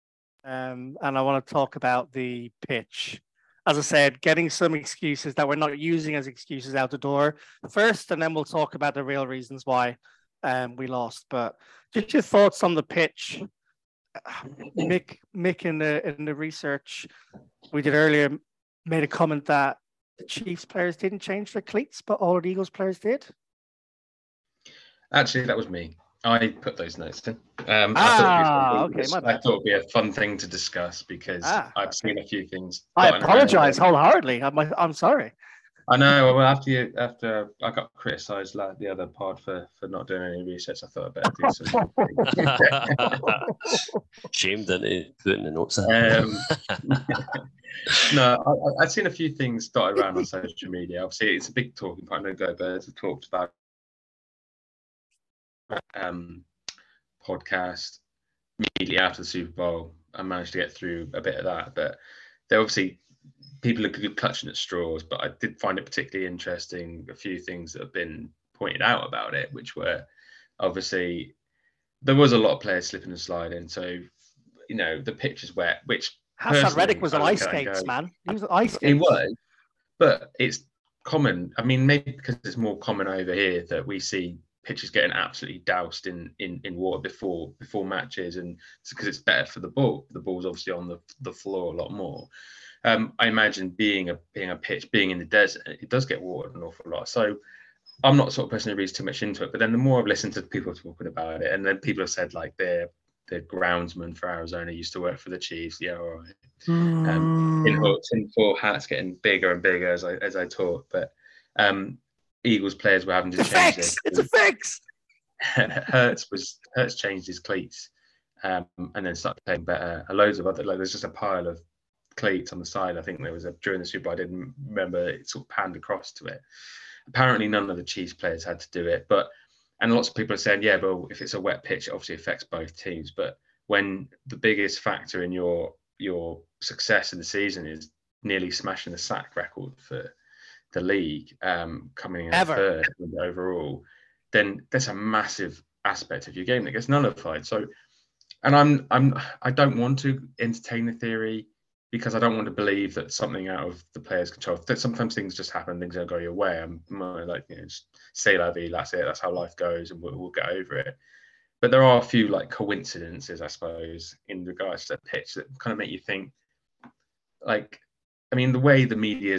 um, and I want to talk about the pitch. As I said, getting some excuses that we're not using as excuses out the door first, and then we'll talk about the real reasons why um, we lost. But just your thoughts on the pitch, Mick. Mick in the in the research we did earlier made a comment that the Chiefs players didn't change their cleats, but all the Eagles players did. Actually, that was me. I put those notes in. Um, Ah, I thought it'd be, okay, my I thought it'd be a fun thing to discuss because Ah, I've seen a few things. I apologize wholeheartedly. I'm, I'm sorry. I know. Well, after you, after I got criticised like the other pod for for not doing any research, I thought I'd better do some. Shamed into putting the notes in. um, no, I, I- I've seen a few things dotted around on social media. Obviously, it's a big talking point. I know Go Birds have talked about um, podcast immediately after the Super Bowl. I managed to get through a bit of that, but there obviously people are clutching at straws. But I did find it particularly interesting. A few things that have been pointed out about it, which were obviously there was a lot of players slipping and sliding. So you know the pitch is wet, which Haason Reddick was on ice look at it and skates, man. He was on ice skates. it was, but it's common. I mean, maybe because it's more common over here that we see pitchers getting absolutely doused in in, in water before before matches, and because it's better for the ball. The ball's obviously on the, the floor a lot more. Um, I imagine being a being a pitch, being in the desert, it does get watered an awful lot. So I'm not the sort of person who reads too much into it. But then the more I've listened to people talking about it, and then people have said like they're the groundsman for Arizona used to work for the Chiefs. Yeah, all right um, in Mm. hooks and full hats getting bigger and bigger as I as I taught. But um, Eagles players were having to It's a change fix. their It's a fix. Hurts was Hurts changed his cleats um, and then started playing better. Loads of other like there's just a pile of cleats on the side. I think there was a during the Super Bowl. I didn't remember it sort of panned across to it. Apparently, none of the Chiefs players had to do it, but and lots of people are saying, yeah, but if it's a wet pitch, it obviously affects both teams. But when the biggest factor in your your success in the season is nearly smashing the sack record for the league, um, coming in Ever. third overall, then that's a massive aspect of your game that gets nullified. So, and I'm I'm I don't want to entertain the theory because I don't want to believe that something out of the player's control. That sometimes things just happen, things don't go your way. I'm more like you know, just say la vie, that's it, that's how life goes, and we'll, we'll get over it. But there are a few like coincidences, I suppose, in regards to the pitch that kind of make you think. Like, I mean, the way the media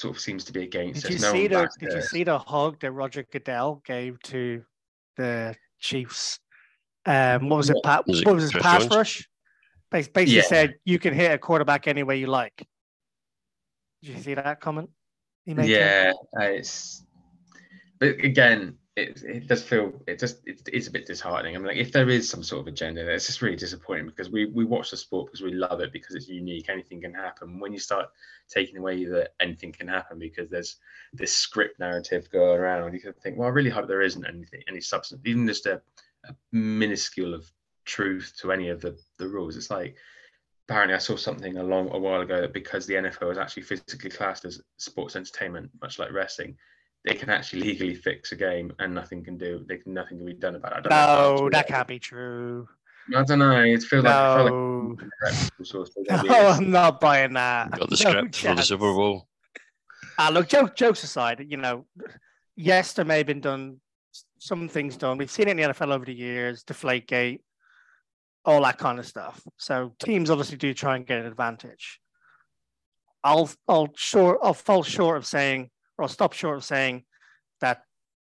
sort of seems to be against Did you no see the backs Did you see the hug that Roger Goodell gave to the Chiefs? Um, what was it? Pat, Was it what was his pass Jones? rush? Basically Yeah. said you can hit a quarterback any way you like. Did you see that comment? He made yeah uh, it's but again it, it does feel it just it is a bit disheartening. I mean like if there is some sort of agenda it's just really disappointing because we we watch the sport because we love it because it's unique. Anything can happen. When you start taking away that anything can happen because there's this script narrative going around you can think well i really hope there isn't anything any substance even just a, a minuscule of truth to any of the the rules. It's like apparently I saw something a long a while ago that because the NFL is actually physically classed as sports entertainment, much like wrestling, they can actually legally fix a game and nothing can do they can nothing can be done about it. I don't No, that's that true. can't be true. I don't know. It feels like, it like No, reputable source, but maybe no, I'm not buying that. Got the No script for the. Super Bowl. Ah, look, joke, jokes aside, you know, yes, there may have been done some things done. We've seen it in the NFL over the years, deflate gate, all that kind of stuff. So teams obviously do try and get an advantage. I'll I'll short I'll fall short of saying or I'll stop short of saying that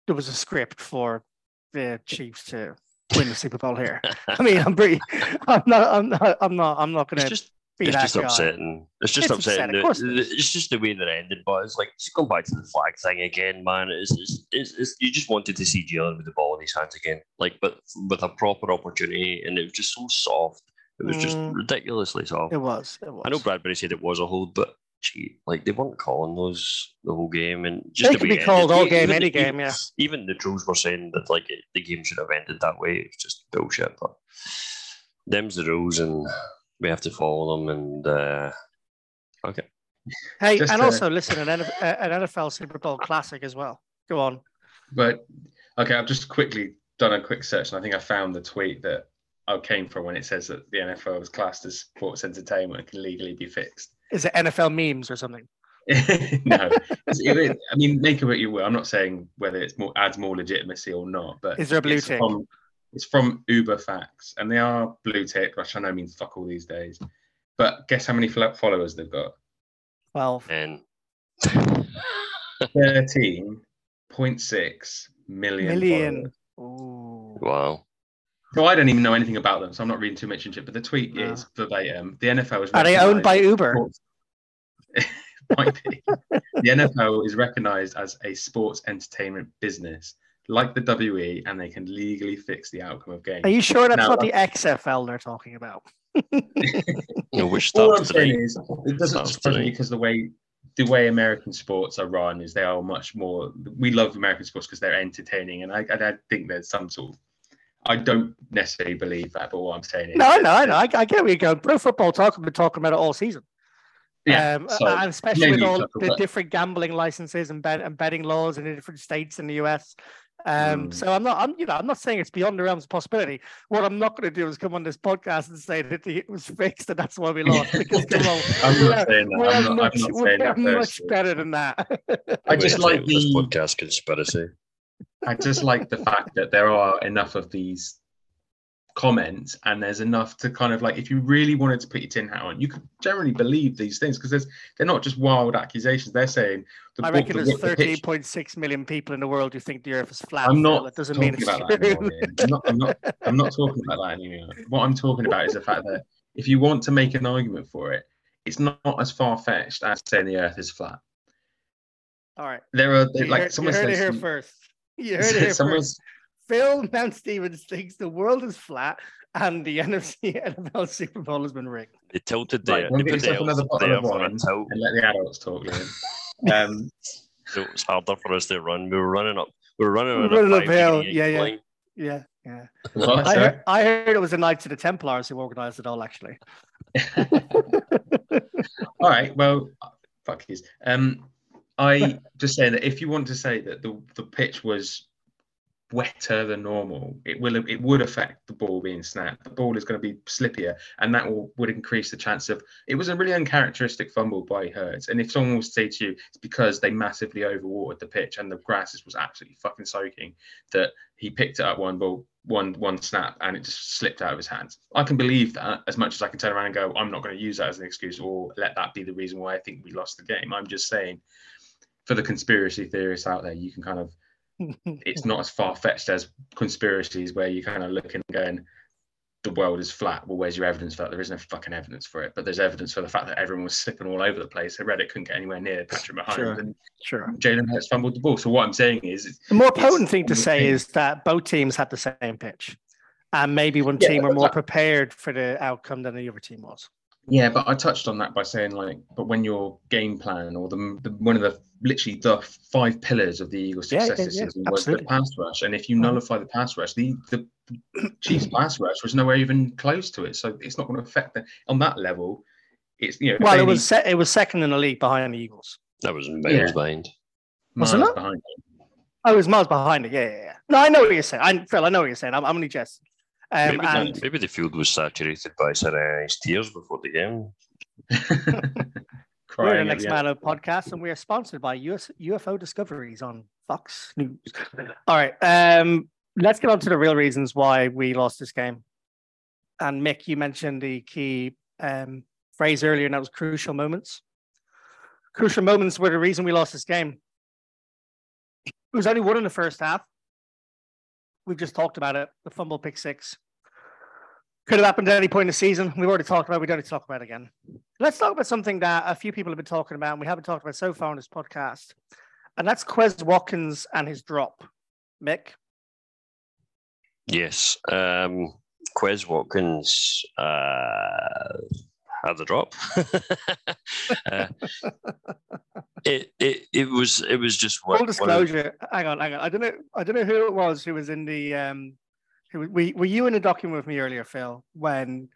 there was a script for the Chiefs to win the Super Bowl here. I mean, I'm pretty. I'm not. I'm not. I'm not. I'm not going It's to just be it's just guy. upsetting. It's just It's upsetting. upsetting, it It's just the way that ended. But it's like just going back to the flag thing again, man. It's, it's, it's, it's you just wanted to see Jalen with the ball in his hands again, like but with a proper opportunity, and it was just so soft. It was just Mm. ridiculously soft. It was. It was. I know Bradberry said it was a hold, but gee, like they weren't calling those the whole game, and just They the could way be called ended, all game, even any game, even- yeah. Even the trolls were saying that like it, the game should have ended that way. It's just bullshit. But them's the rules, and we have to follow them. And uh, okay, Hey, Just and to- also listen, an NFL, an NFL Super Bowl classic as well. Go on. But okay, I've just quickly done a quick search, and I think I found the tweet that I came from when it says that the NFL is classed as sports entertainment and can legally be fixed. Is it NFL memes or something? no, It's- it- I mean, make of it what you will. I'm not saying whether it's more adds more legitimacy or not, but Is there a blue it's tick? From, it's from Uber Facts, and they are blue tick, which I know means fuck all these days. But guess how many fo- followers they've got? Well, and Thirteen point six million. million. Ooh. wow, So I don't even know anything about them, so I'm not reading too much into it. But the tweet No. is verbatim. The NFL is Are they owned by Uber? Might be. The NFL is recognised as a sports entertainment business, like the WE, and they can legally fix the outcome of games. Are you sure that's No, not the uh, XFL they're talking about? no, which All I'm starts saying is, it doesn't surprise me because the way the way American sports are run is they are much more. We love American sports because they're entertaining, and I, and I think there's some sort. of... I don't necessarily believe that, but what I'm saying is, No, I know, I know. I, I get where you're going. Pro football talk, I've been talking about it all season. Yeah, um, so and especially with all the about- different gambling licenses and, bet, and betting laws in the different states in the US. Um, Mm. So I'm not, I'm, you know, I'm not saying it's beyond the realms of possibility. What I'm not going to do is come on this podcast and say that it was fixed and that's why we lost. Because come on, I'm we not are- saying that. we I'm are not, I'm much, not we saying that much better than that. I just like this the- podcast conspiracy. I just like the fact that there are enough of these comments and there's enough to kind of like if you really wanted to put your tin hat on you could generally believe these things because there's they're not just wild accusations they're saying the I reckon the- there's the pitch- 13.6 million people in the world who think the Earth is flat. I'm not It doesn't mean it's about that anymore, true. I'm not, I'm not I'm not talking about that anymore what I'm talking about is the fact that if you want to make an argument for it it's not as far-fetched as saying the earth is flat All right. there are You like heard, someone you heard it says here first. You heard it here someone's. Phil Mount Stevens thinks the world is flat and the NFC NFL Super Bowl has been rigged. They tilted the, Right, go they and get put the another bottle of elf on a wine. tilt. and let the adults talk Liam. um So it was harder for us to run. We were running up. We were running We on were running a uphill, five yeah, yeah. Yeah, yeah. what, I heard, I heard it was the Knights of the Templars who organised it all, actually. All right. Well, fuck yous. Um, I just say that if you want to say that the the pitch was wetter than normal, it will it would affect the ball being snapped. The ball is going to be slippier, and that will would increase the chance of. It was a really uncharacteristic fumble by Hurts, and if someone will say to you it's because they massively overwatered the pitch and the grass was absolutely fucking soaking, that he picked it up one ball. One one snap and it just slipped out of his hands. I can believe that as much as I can turn around and go, I'm not going to use that as an excuse or let that be the reason why I think we lost the game. I'm just saying, for the conspiracy theorists out there, you can kind of it's not as far fetched as conspiracies where you kind of looking and going, the world is flat. Well, where's your evidence for that? There is no fucking evidence for it, but there's evidence for the fact that everyone was slipping all over the place. So Reddick couldn't get anywhere near Patrick Mahomes Sure. and Sure. Jalen Hurts fumbled the ball. So what I'm saying is, The more potent thing to say is that both teams had the same pitch. And maybe one Yeah, team were more that- prepared for the outcome than the other team was. Yeah, but I touched on that by saying like, but when your game plan or the, the one of the literally the five pillars of the Eagles' success yeah, this yeah, season was the pass rush, and if you Mhm. nullify the pass rush, the the Chiefs' pass rush was nowhere even close to it, so it's not going to affect them on that level. It's you know, Well, it was need se- it was second in the league behind the Eagles. That was miles Yeah. behind. Was it not? behind. them. Oh, it was miles behind it. Yeah, yeah, yeah. No, I know what you're saying. I, Phil, I know what you're saying. I'm, I'm only jesting. Um, maybe, and the, maybe the field was saturated by Sir I's tears before the game. We're the Next Man Up podcast, and we are sponsored by US, UFO Discoveries on Fox News. All right, um, let's get on to the real reasons why we lost this game. And Mick, you mentioned the key um, phrase earlier, and that was crucial moments. Crucial moments were the reason we lost this game. It was only one in the first half. We've just talked about it. The fumble pick six could have happened at any point in the season. We've already talked about. It. We don't need to talk about it again. Let's talk about something that a few people have been talking about, and we haven't talked about so far on this podcast, and that's Quez Watkins and his drop. Mick. Yes, um, Quez Watkins uh, had the drop. uh, it, it it was it was just full disclosure. Of... hang on, hang on. I don't know. I don't know who it was who was in the um, who, were, were you in a document with me earlier, Phil, when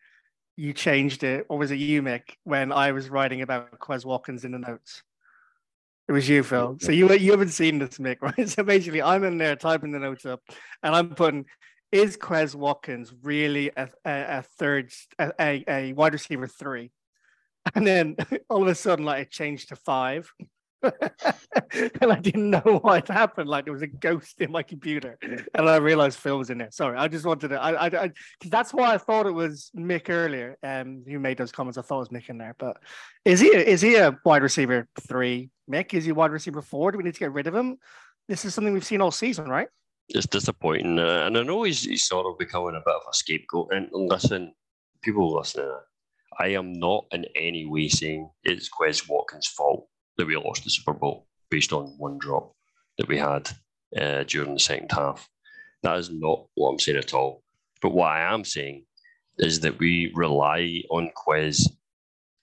you changed it, or was it you, Mick, when I was writing about Quez Watkins in the notes? It was you, Phil. So you you haven't seen this, Mick, right? So basically, I'm in there typing the notes up, and I'm putting, "Is Quez Watkins really a, a, a third, a, a wide receiver three? And then all of a sudden, like it changed to five. and I didn't know why it happened. Like there was a ghost in my computer, and I realized Phil was in there. Sorry, I just wanted to. I, I, because that's why I thought it was Mick earlier, um, who made those comments. I thought it was Mick in there, but is he? Is he a wide receiver three? Mick, is he a wide receiver four? Do we need to get rid of him? This is something we've seen all season, right? It's disappointing, uh, and I know he's, he's sort of becoming a bit of a scapegoat. And listen, people listening, I am not in any way saying it's Quez Watkins' fault that we lost the Super Bowl based on one drop that we had uh, during the second half. That is not what I'm saying at all. But what I am saying is that we rely on Quez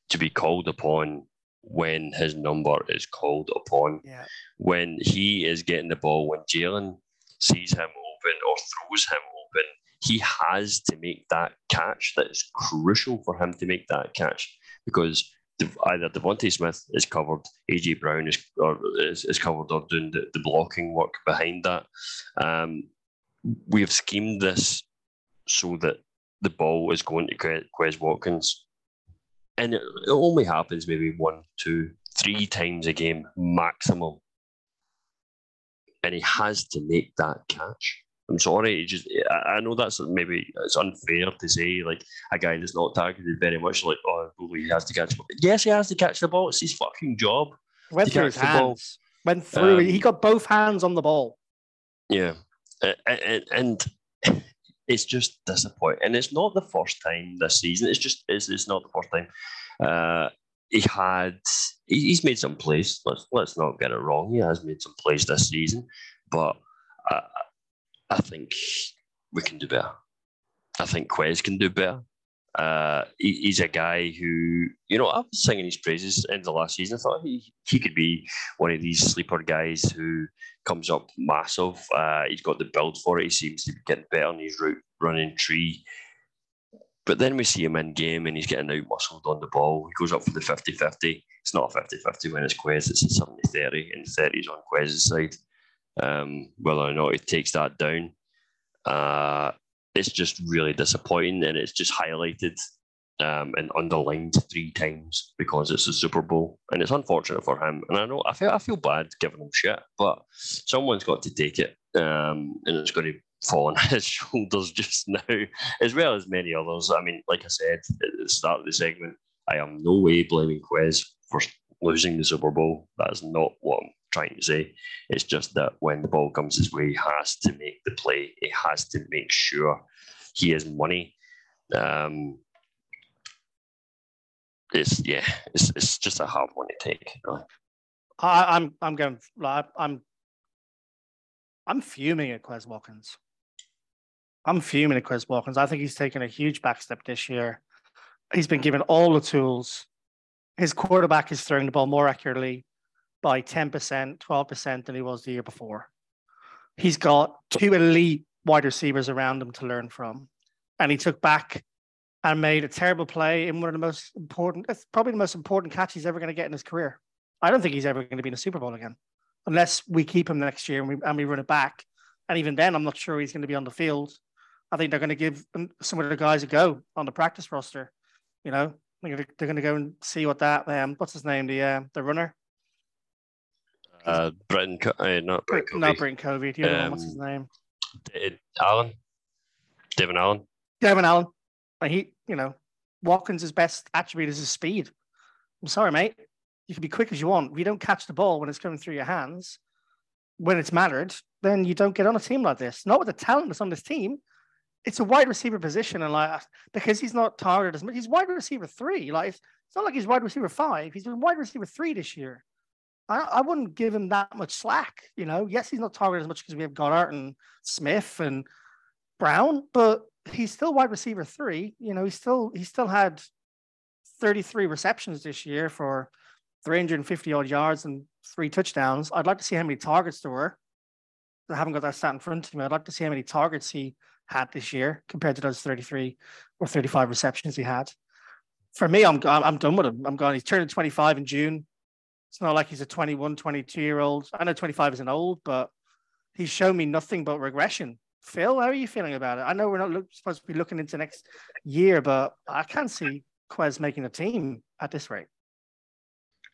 to be called upon when his number is called upon. Yeah. When he is getting the ball, when Jalen sees him open or throws him open, he has to make that catch. That is crucial for him to make that catch because either DeVonta Smith is covered, AJ Brown is or is, is covered or doing the, the blocking work behind that. Um, we have schemed this so that the ball is going to Quez Watkins, and it, it only happens maybe one, two, three times a game maximum, and he has to make that catch. I'm sorry. Just I know that's maybe it's unfair to say like a guy that's not targeted very much. Like oh, he has to catch. Yes, he has to catch the ball. It's his fucking job. Went through his hands. Ball. Went through. Um, he got both hands on the ball. Yeah, and, and it's just disappointing. And it's not the first time this season. It's just it's, it's not the first time. Uh, he had he's made some plays. Let's let's not get it wrong. He has made some plays this season, but. Uh, I think we can do better. I think Quez can do better. Uh, he, he's a guy who, you know, I was singing his praises in the last season. I thought he, he could be one of these sleeper guys who comes up massive. Uh, he's got the build for it. He seems to be getting better on his route running tree. But then we see him in game and he's getting out muscled on the ball. He goes up for the 50 50. It's not a 50 50 when it's Quez, it's a 70 30, and 30 is on Quez's side um, whether or not he takes that down. Uh, it's just really disappointing, and it's just highlighted um, and underlined three times because it's a Super Bowl, and it's unfortunate for him. And I know I feel I feel bad giving him shit, but someone's got to take it, um, and it's going to fall on his shoulders just now, as well as many others. I mean, like I said at the start of the segment, I am no way blaming Quez for losing the Super Bowl. That is not what I'm trying to say. It's just that when the ball comes his way, he has to make the play. He has to make sure he has money. Um, it's yeah, it's it's just a hard one to take. Really. I, I'm I'm going. I'm I'm fuming at Quez Watkins. I'm fuming at Chris Watkins. I think he's taken a huge backstep this year. He's been given all the tools. His quarterback is throwing the ball more accurately by 10%, 12% than he was the year before. He's got two elite wide receivers around him to learn from. And he took back and made a terrible play in one of the most important, it's probably the most important catch he's ever going to get in his career. I don't think he's ever going to be in a Super Bowl again, unless we keep him next year and we, and we run it back. And even then, I'm not sure he's going to be on the field. I think they're going to give some of the guys a go on the practice roster. You know, They're gonna, go and see what that um what's his name the uh, the runner Uh, Britton, uh, not Britton not Covey. Britton Covey the one, what's his Um, name D- Allen, Devon Allen. Devon Allen like he you know Watkins' best attribute is his speed. I'm sorry, mate. You can be quick as you want. If you don't catch the ball when it's coming through your hands, when it's mattered, then you don't get on a team like this. Not with the talent that's on this team. It's a wide receiver position, and like because he's not targeted as much, he's wide receiver three. Like it's not like he's wide receiver five. He's been wide receiver three this year. I, I wouldn't give him that much slack. You know, yes, he's not targeted as much because we have Goedert and Smith and Brown, but he's still wide receiver three. You know, he still he still had 33 receptions this year for 350 odd yards and three touchdowns. I'd like to see how many targets there were. I haven't got that stat in front of me. I'd like to see how many targets he had this year compared to those 33 or 35 receptions he had. For me, I'm I'm done with him. I'm gone. He's turning 25 in June. It's not like he's a 21, 22 year old. I know 25 isn't old, but he's shown me nothing but regression. Phil, how are you feeling about it? I know we're not look, supposed to be looking into next year, but I can't see Quez making a team at this rate.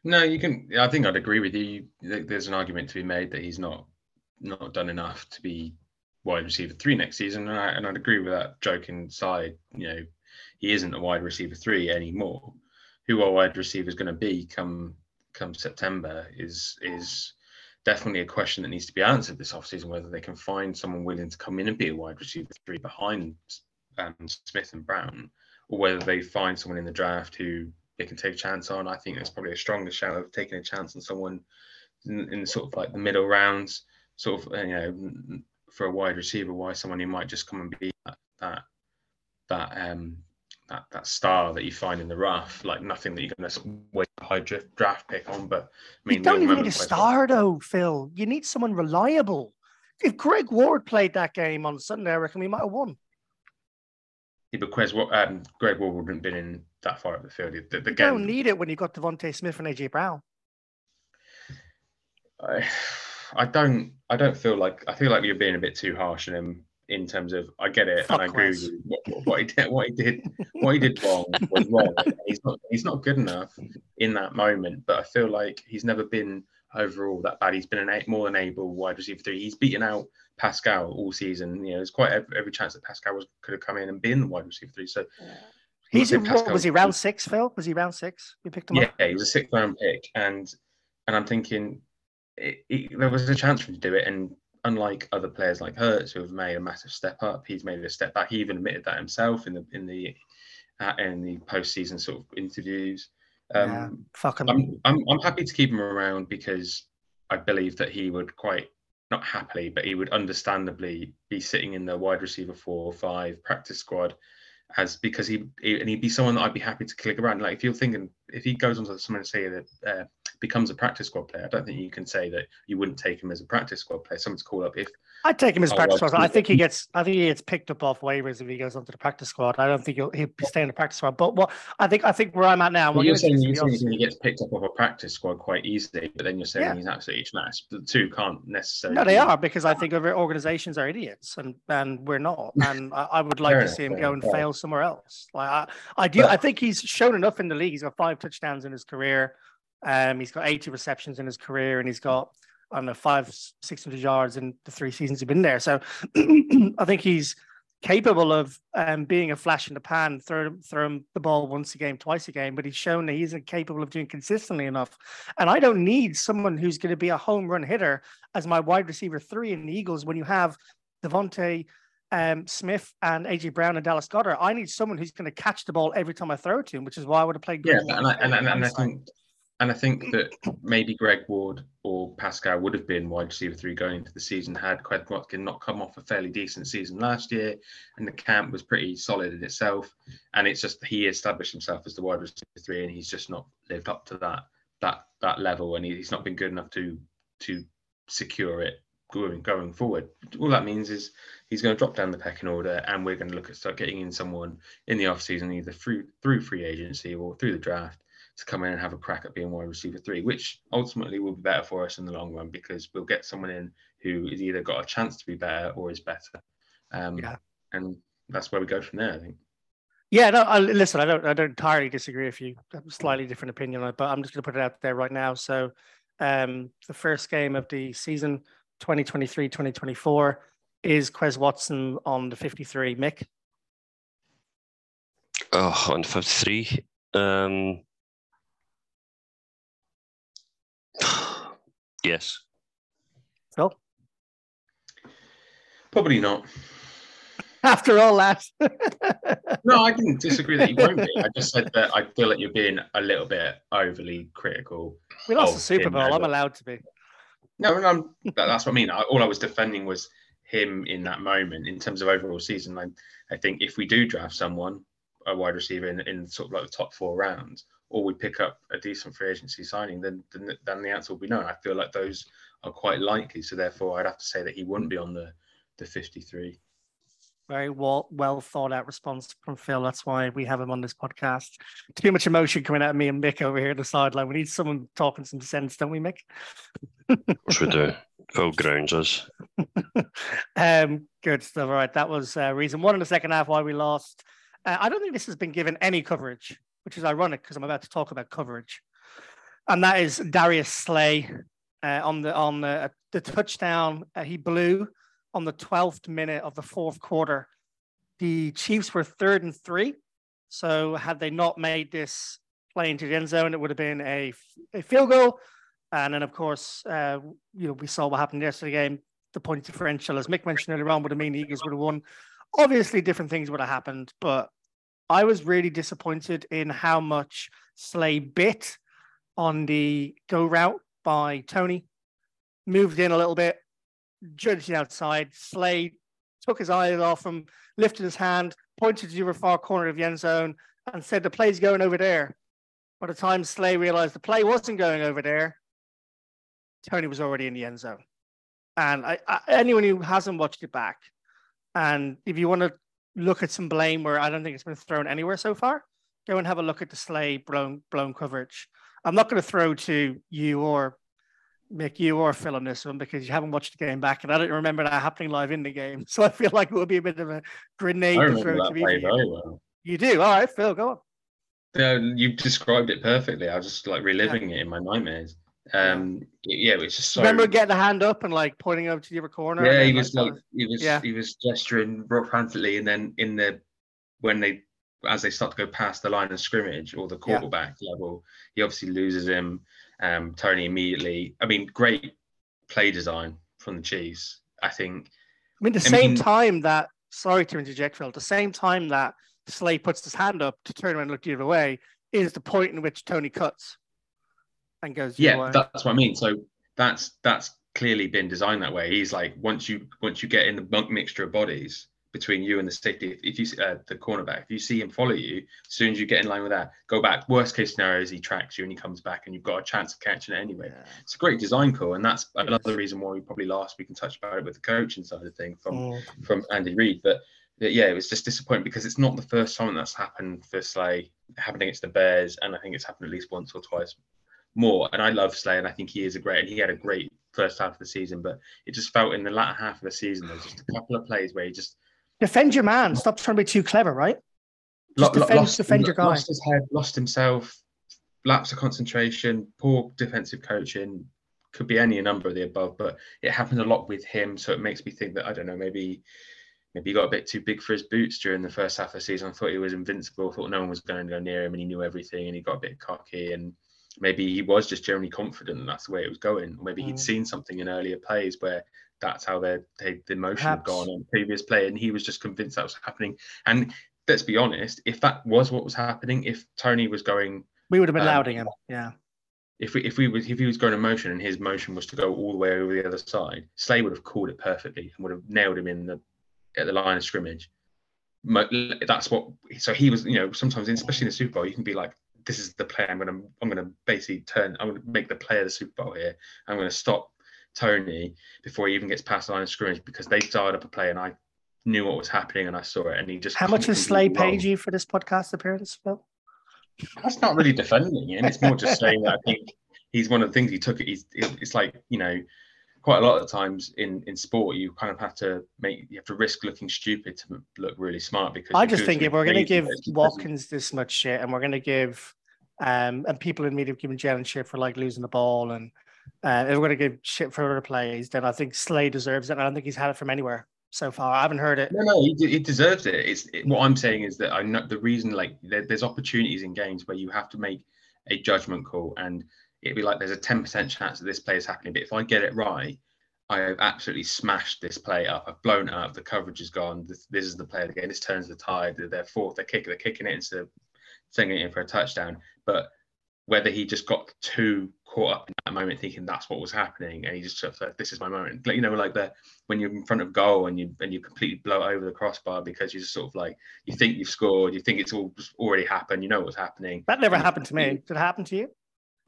No, you can. I think I'd agree with you. There's an argument to be made that he's not not done enough to be wide receiver three next season, and, I, and I'd agree with that. Joking aside, you know, he isn't a wide receiver three anymore. Who our wide receiver is going to be come come September is is definitely a question that needs to be answered this offseason. Whether they can find someone willing to come in and be a wide receiver three behind um, Smith and Brown, or whether they find someone in the draft who they can take a chance on. I think there's probably a stronger shout of taking a chance on someone in, in sort of like the middle rounds, sort of you know for a wide receiver. Why someone who might just come and be that that that um that, that star that you find in the rough, like nothing that you're going to wait a high drift draft pick on. But I mean, you don't even need a star though, Phil. You need someone reliable. If Greg Ward played that game on Sunday, I reckon we might have won. Yeah, but Quez, what um, Greg Ward wouldn't have been in that far up the field. The, the You game, don't need it when you've got DeVonta Smith and AJ Brown. I, I don't I don't feel like I feel like you're being a bit too harsh on him in terms of I get it Fuck and I agree with you. What, what- he did what he did what he did wrong was wrong. He's not he's not good enough in that moment. But I feel like he's never been overall that bad. He's been an eight, more than able wide receiver three. He's beaten out Pascal all season. You know, there's quite every, every chance that Pascal was could have come in and been the wide receiver three. So He's say in, what, was he round six, Phil? Was he round six? You picked him yeah, up? he was a sixth round pick, and and I'm thinking it, it, there was a chance for him to do it. And unlike other players like Hurts, who have made a massive step up, he's made a step back. He even admitted that himself in the in the uh, in the postseason sort of interviews. Um, yeah, fuck him. I'm, I'm I'm happy to keep him around because I believe that he would quite not happily, but he would understandably be sitting in the wide receiver four or five practice squad as because he, he and he'd be someone that I'd be happy to click around. Like if you're thinking if he goes on to someone to say that uh, becomes a practice squad player, I don't think you can say that you wouldn't take him as a practice squad player. Someone's to call up if I'd take him as Oh, practice well, squad. I think he gets. I think he gets picked up off waivers if he goes onto the practice squad. I don't think he'll he'll be staying in the practice squad. But what I think I think where I'm at now. Well, we're you're saying, you're saying in he gets picked up off a practice squad quite easily, but then you're saying Yeah. he's absolutely trash. The two can't necessarily. No, they are because I think other organizations are idiots, and and we're not. And I, I would like Fair to see him fair go and fail somewhere else. Like I, I do. But- I think he's shown enough in the league. He's got five touchdowns in his career. Um, he's got 80 receptions in his career, and he's got I don't know five, six hundred yards in the three seasons he's been there. So I think he's capable of um, being a flash in the pan, throw him, throw him the ball once a game, twice a game, but he's shown that he isn't capable of doing consistently enough. And I don't need someone who's going to be a home run hitter as my wide receiver three in the Eagles when you have DeVonta um, Smith and AJ Brown and Dallas Goedert. I need someone who's going to catch the ball every time I throw it to him, which is why I would have played. Yeah, and I, and, and, and I think and I think that maybe Greg Ward or Pascal would have been wide receiver three going into the season had Qued Watkin not come off a fairly decent season last year, and the camp was pretty solid in itself. And it's just he established himself as the wide receiver three, and he's just not lived up to that that that level, and he's not been good enough to to secure it going going forward. All that means is he's going to drop down the pecking order, and we're going to look at start getting in someone in the off season either through through free agency or through the draft to come in and have a crack at being wide receiver three, which ultimately will be better for us in the long run because we'll get someone in who is either got a chance to be better or is better. Um, Yeah. And that's where we go from there, I think. Yeah, no. I, listen, I don't. I don't entirely disagree with you. I have a slightly different opinion on it, but I'm just going to put it out there right now. So, um, the first game of the season, 2023-2024, is Quez Watson on the 53. Mick. Oh, on 53. Um, yes. Phil. Probably not. After all that. no, I didn't disagree that you won't be. I just said that I feel like you're being a little bit overly critical. We lost the Super Bowl. I'm allowed to be. No, no, that's what I mean. all I was defending was him in that moment in terms of overall season. I, I think if we do draft someone, a wide receiver in, in sort of like the top four rounds, or we pick up a decent free agency signing, then, then then the answer will be no. I feel like those are quite likely. So therefore, I'd have to say that he wouldn't be on the the 53. Very well, well thought out response from Phil. That's why we have him on this podcast. Too much emotion coming out of me and Mick over here at the sideline. We need someone talking some sense, don't we, Mick? of course we do. Phil grounds us. um, good stuff. All right, that was uh, reason one in the second half why we lost. Uh, I don't think this has been given any coverage, which is ironic because I'm about to talk about coverage, and that is Darius Slay uh, on the on the, the touchdown uh, he blew on the 12th minute of the fourth quarter. The Chiefs were third and three. So had they not made this play into the end zone, it would have been a, a field goal. And then, of course, uh, you know, we saw what happened yesterday game. The point differential, as Mick mentioned earlier on, would have mean the Eagles would have won. Obviously, different things would have happened, but I was really disappointed in how much Slay bit on the go route by Toney, Moved in a little bit, judged outside. Slay took his eyes off him, lifted his hand, pointed to the far corner of the end zone, and said, The play's going over there. By the time Slay realized the play wasn't going over there, Toney was already in the end zone. And I, I, anyone who hasn't watched it back, and if you want to look at some blame where I don't think it's been thrown anywhere so far, go and have a look at the Slay blown blown coverage. I'm not going to throw to you or Mick, you or Phil on this one because you haven't watched the game back, and I don't remember that happening live in the game. So I feel like it would be a bit of a grenade to throw to me. Well. You do, all right, Phil, go on. Yeah, you described it perfectly. I was just like reliving yeah. it in my nightmares. Um, yeah, it was just so. Remember getting the hand up and like pointing over to the other corner. Yeah, he was like, he was, yeah. he was gesturing frantically, and then in the when they as they start to go past the line of scrimmage or the quarterback yeah. level, he obviously loses him um, Toney immediately. I mean, great play design from the Chiefs. I think. I mean, the I same mean, time that sorry to interject, Phil. The same time that Slay puts his hand up to turn around and look the other way is the point in which Toney cuts and goes. Yeah, that's what I mean. So that's that's clearly been designed that way. He's like once you once you get in the bunk mixture of bodies, between you and the safety. If, if you uh, the cornerback, if you see him follow you, as soon as you get in line with that, go back. Worst case scenario is he tracks you and he comes back and you've got a chance of catching it anyway. Yeah. It's a great design call, and that's another reason why we probably last we can touch about it with the coaching side of thing from mm. from Andy Reid. But yeah, it was just disappointing because it's not the first time that's happened for Slay. happened against the Bears, and I think it's happened at least once or twice more. And I love Slay, and I think he is a great, and he had a great first half of the season. But it just felt in the latter half of the season, there's just a couple of plays where he just Defend your man. Stop trying to be too clever, right? Just defend, lost, defend your guy. Lost his head, lost himself, lapse of concentration, poor defensive coaching. Could be any number of the above, but it happened a lot with him. So it makes me think that I don't know, maybe maybe he got a bit too big for his boots during the first half of the season. I thought he was invincible. I thought no one was going to go near him, and he knew everything, and he got a bit cocky, and maybe he was just generally confident, and that's the way it was going. Maybe mm. he'd seen something in earlier plays where that's how they the motion Perhaps. had gone on previous play, and he was just convinced that was happening. And let's be honest, if that was what was happening, if Toney was going, we would have been um, allowing him. Yeah. If we if we was if he was going in motion and his motion was to go all the way over the other side, Slay would have called it perfectly and would have nailed him in the at the line of scrimmage. That's what. So he was, you know, sometimes, especially in the Super Bowl, you can be like, "This is the play. I'm gonna, I'm gonna basically turn. I'm gonna make the play of the Super Bowl here. I'm gonna stop Toney before he even gets past the line of scrimmage because they dialed up a play and I knew what was happening and I saw it and he just. How much has Slay paid you for this podcast appearance, Phil? That's not really defending him. It's more just saying that I think he's one of the things he took. it. He's it's like you know, quite a lot of times in in sport you kind of have to make you have to risk looking stupid to look really smart because I just think if we're going to give Watkins this much shit, and we're going to give, um, and people in media giving Jalen shit for like losing the ball, and uh, we're going to give shit for other plays, then I think Slay deserves it. And I don't think he's had it from anywhere so far. I haven't heard it. No, no, he, he deserves it. It's it, what I'm saying is that I know the reason like there, there's opportunities in games where you have to make a judgment call, and it'd be like there's a 10% chance that this play is happening, but if I get it right, I have absolutely smashed this play up. I've blown it up. The coverage is gone. This, this is the play of the game. This turns the tide. They're, fourth. They're kicking. They're kicking it of singing it in for a touchdown. But whether he just got too caught up in that moment, thinking that's what was happening, and he just sort of thought, "This is my moment." Like, you know, like the when you're in front of goal and you and you completely blow over the crossbar because you just sort of like you think you've scored, you think it's all already happened, you know what's happening. That never And- happened to me. Did it happen to you?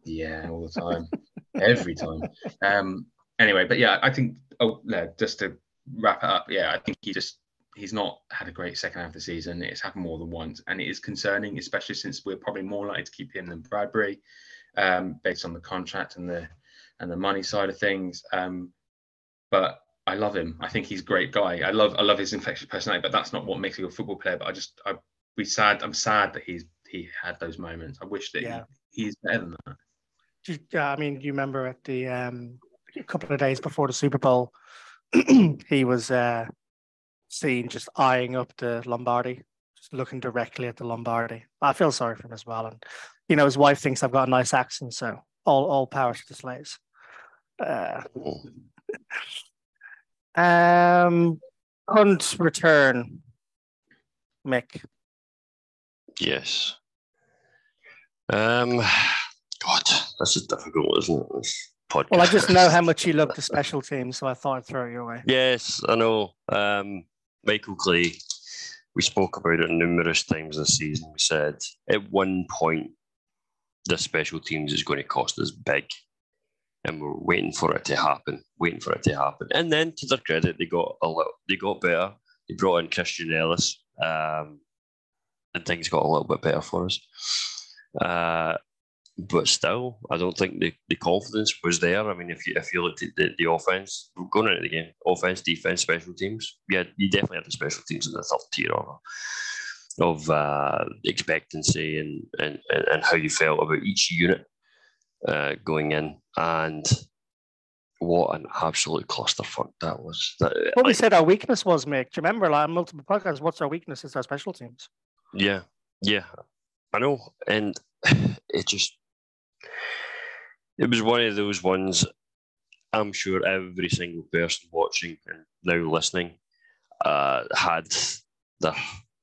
Yeah, all the time, every time. Um. Anyway, but yeah, I think. Oh, no, just to wrap it up. Yeah, I think he just he's not had a great second half of the season. It's happened more than once, and it is concerning, especially since we're probably more likely to keep him than Bradberry, um, based on the contract and the and the money side of things. Um, but I love him. I think he's a great guy. I love I love his infectious personality, but that's not what makes him a football player. But I just I be sad. I'm sad that he's he had those moments. I wish that Yeah. he, he's better than that. You- uh, I mean, do you remember at the um, a couple of days before the Super Bowl, he was uh, seen just eyeing up the Lombardi, just looking directly at the Lombardi. I feel sorry for him as well, and you know his wife thinks I've got a nice accent, so all all power to the slaves. Uh, um, Hunt return, Mick. Yes. Um, God, that's is difficult, isn't it? This podcast. Well, I just know how much you love the special team, so I thought I'd throw it your way. Yes, I know. Um, Michael Clay, we spoke about it numerous times this season. We said at one point, the special teams is going to cost us big. And we're waiting for it to happen, waiting for it to happen. And then, to their credit, they got a little, they got better. They brought in Christian Elliss, um, and things got a little bit better for us. Uh, but still, I don't think the, the confidence was there. I mean, if you if you looked at the, the offense going into the game, offense, defense, special teams, yeah, you definitely had the special teams in the third tier of of uh, expectancy and, and and how you felt about each unit uh, going in, and what an absolute clusterfuck that was. That, What we said our weakness was, Mick. Do you remember like multiple podcasts? What's our weakness? It's our special teams. Yeah, yeah, I know, and it just it was one of those ones. I'm sure every single person watching and now listening uh, had their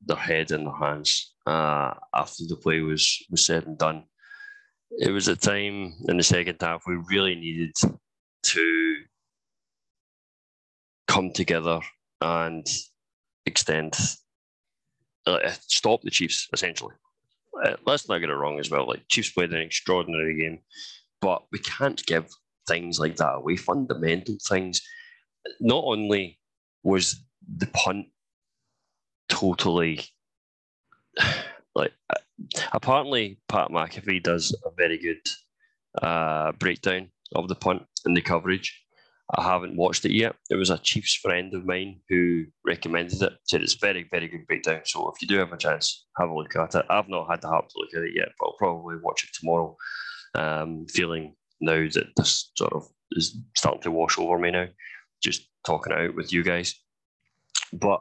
their head in their hands uh, after the play was was said and done. It was a time in the second half we really needed to come together and extend uh, stop the Chiefs essentially. Uh, let's not get it wrong as well. Like Chiefs played an extraordinary game, but we can't give things like that away. Fundamental things. Not only was the punt totally like uh, apparently Pat McAfee does a very good uh, breakdown of the punt and the coverage. I haven't watched it yet. It was a Chiefs friend of mine who recommended it. Said it's very, very good breakdown. So if you do have a chance, have a look at it. I've not had the heart to look at it yet, but I'll probably watch it tomorrow. Um, feeling now that this sort of is starting to wash over me now, just talking it out with you guys. But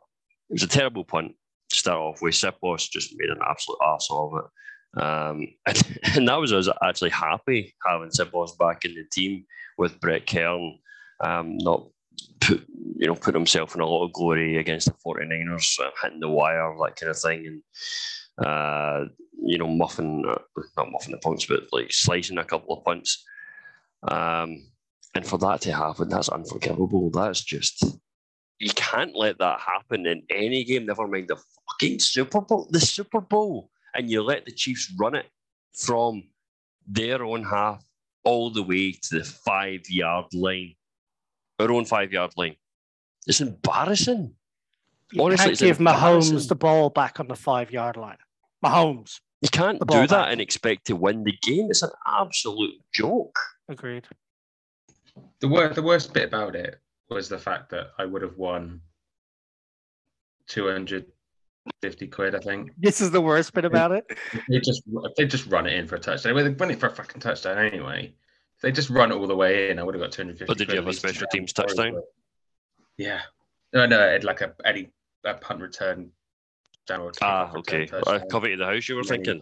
it was a terrible punt to start off with. Siposs just made an absolute arse of it. Um, and, and that was us actually happy having Siposs back in the team with Brett Kern um, not put you know put himself in a lot of glory against the 49ers, uh, hitting the wire, that kind of thing, and uh, you know muffing uh, not muffing the punts, but like slicing a couple of punts. Um, and for that to happen, that's unforgivable. That's just you can't let that happen in any game. Never mind the fucking Super Bowl, the Super Bowl, and you let the Chiefs run it from their own half all the way to the five yard line, our own five yard line. It's embarrassing. You Honestly, can't give Mahomes the ball back on the five yard line. Mahomes. You can't do that back. and expect to win the game. It's an absolute joke. Agreed. the worst the worst bit about it was the fact that I would have won 250 quid, I think. This is the worst bit about it. They just they just run it in for a touchdown. Well, they run it for a fucking touchdown anyway. If they just run all the way in, I would have got 250. But did you have a special teams touchdown? Yeah. No, no, it like a any a punt return. down or Ah, okay. return Uh. Covey to the house, you were Yeah, thinking?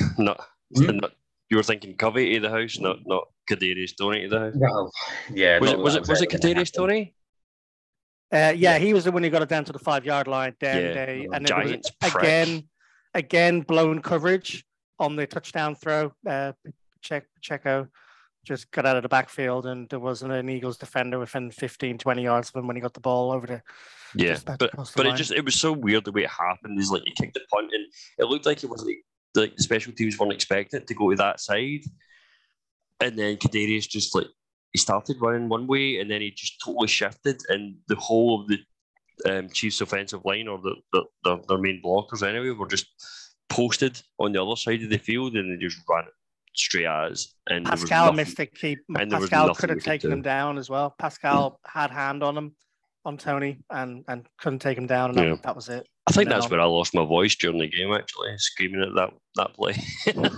yeah. Not, Hmm? not you were thinking Covey to the house, not not Kadarius Toney to the house. Well, yeah. Was it was that it was it gonna Kadarius happen. Toney? Uh, yeah, Yeah. he was the one who got it down to the five yard line. Then Yeah. they and then there was again, again blown coverage on the touchdown throw. Uh, check Checo just got out of the backfield, and there wasn't an Eagles defender within 15, 20 yards of him when he got the ball over there. Yeah, but but it just it was so weird the way it happened. Is like he kicked the punt and it looked like it was like like the special teams weren't expecting it to go to that side, and then Kadarius just like he started running one way and then he just totally shifted and the whole of the um, Chiefs offensive line or the, the, the their main blockers anyway were just posted on the other side of the field and they just ran it us. And Pascal missed a key. and Pascal could have taken him down as well. Pascal had hand on him, on Toney, and and couldn't take him down, and that, Yeah. that was it. I think that's where I lost my voice during the game actually, screaming at that that play.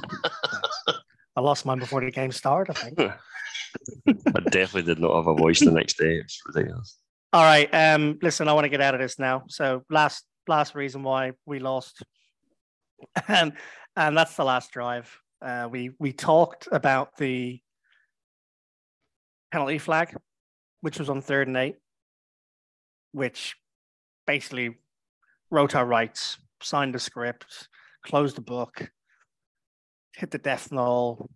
I lost mine before the game started. I think. I definitely did not have a voice the next day. It's ridiculous. All right. Um, listen, I want to get out of this now. So last last reason why we lost, and and that's the last drive. Uh, we we talked about the penalty flag, which was on third and eight, which basically wrote our rights, signed the script, closed the book, hit the death knell,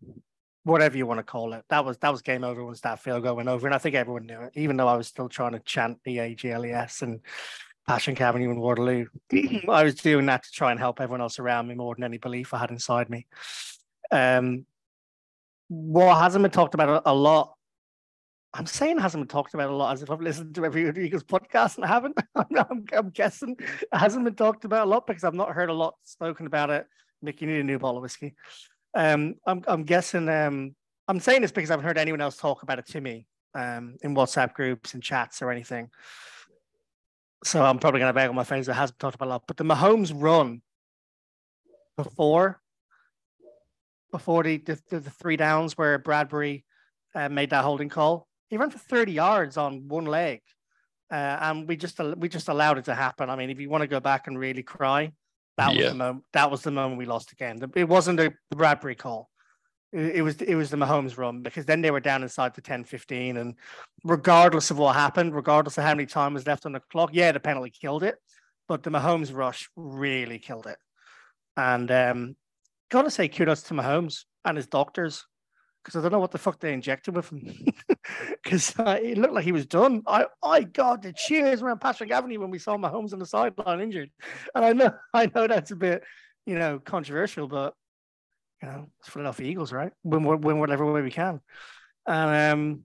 whatever you want to call it. That was that was game over once that field goal went over, and I think everyone knew it, even though I was still trying to chant the AGLES and Passyunk Avenue and Waterloo. I was doing that to try and help everyone else around me more than any belief I had inside me. Um, what hasn't been talked about a, lot. I'm saying hasn't been talked about a lot as if I've listened to every Eagles podcast and I haven't. I'm, I'm, guessing it hasn't been talked about a lot because I've not heard a lot spoken about it. Nick, you need a new bottle of whiskey. Um, I'm, I'm guessing. Um, I'm saying this because I haven't heard anyone else talk about it to me um, in WhatsApp groups and chats or anything. So I'm probably going to beg on my face that hasn't talked about a lot. But the Mahomes run before before the the, the, three downs where Bradberry uh, made that holding call, he ran for 30 yards on one leg, uh, and we just we just allowed it to happen. I mean, if you want to go back and really cry, that was the moment. That was the moment we lost again. The- It wasn't the, Bradberry call. It, it was it was the Mahomes run because then they were down inside the 10, 15, and regardless of what happened, regardless of how many time was left on the clock, yeah, the penalty killed it, but the Mahomes rush really killed it. And um, gotta say kudos to Mahomes and his doctors because I don't know what the fuck they injected with him because uh, it looked like he was done. I, I got the cheers around Patrick Avenue when we saw Mahomes on the sideline injured, and I know, I know that's a bit, you know, controversial, but you know, it's Philadelphia Eagles, right? Win, win whatever way we can, and um,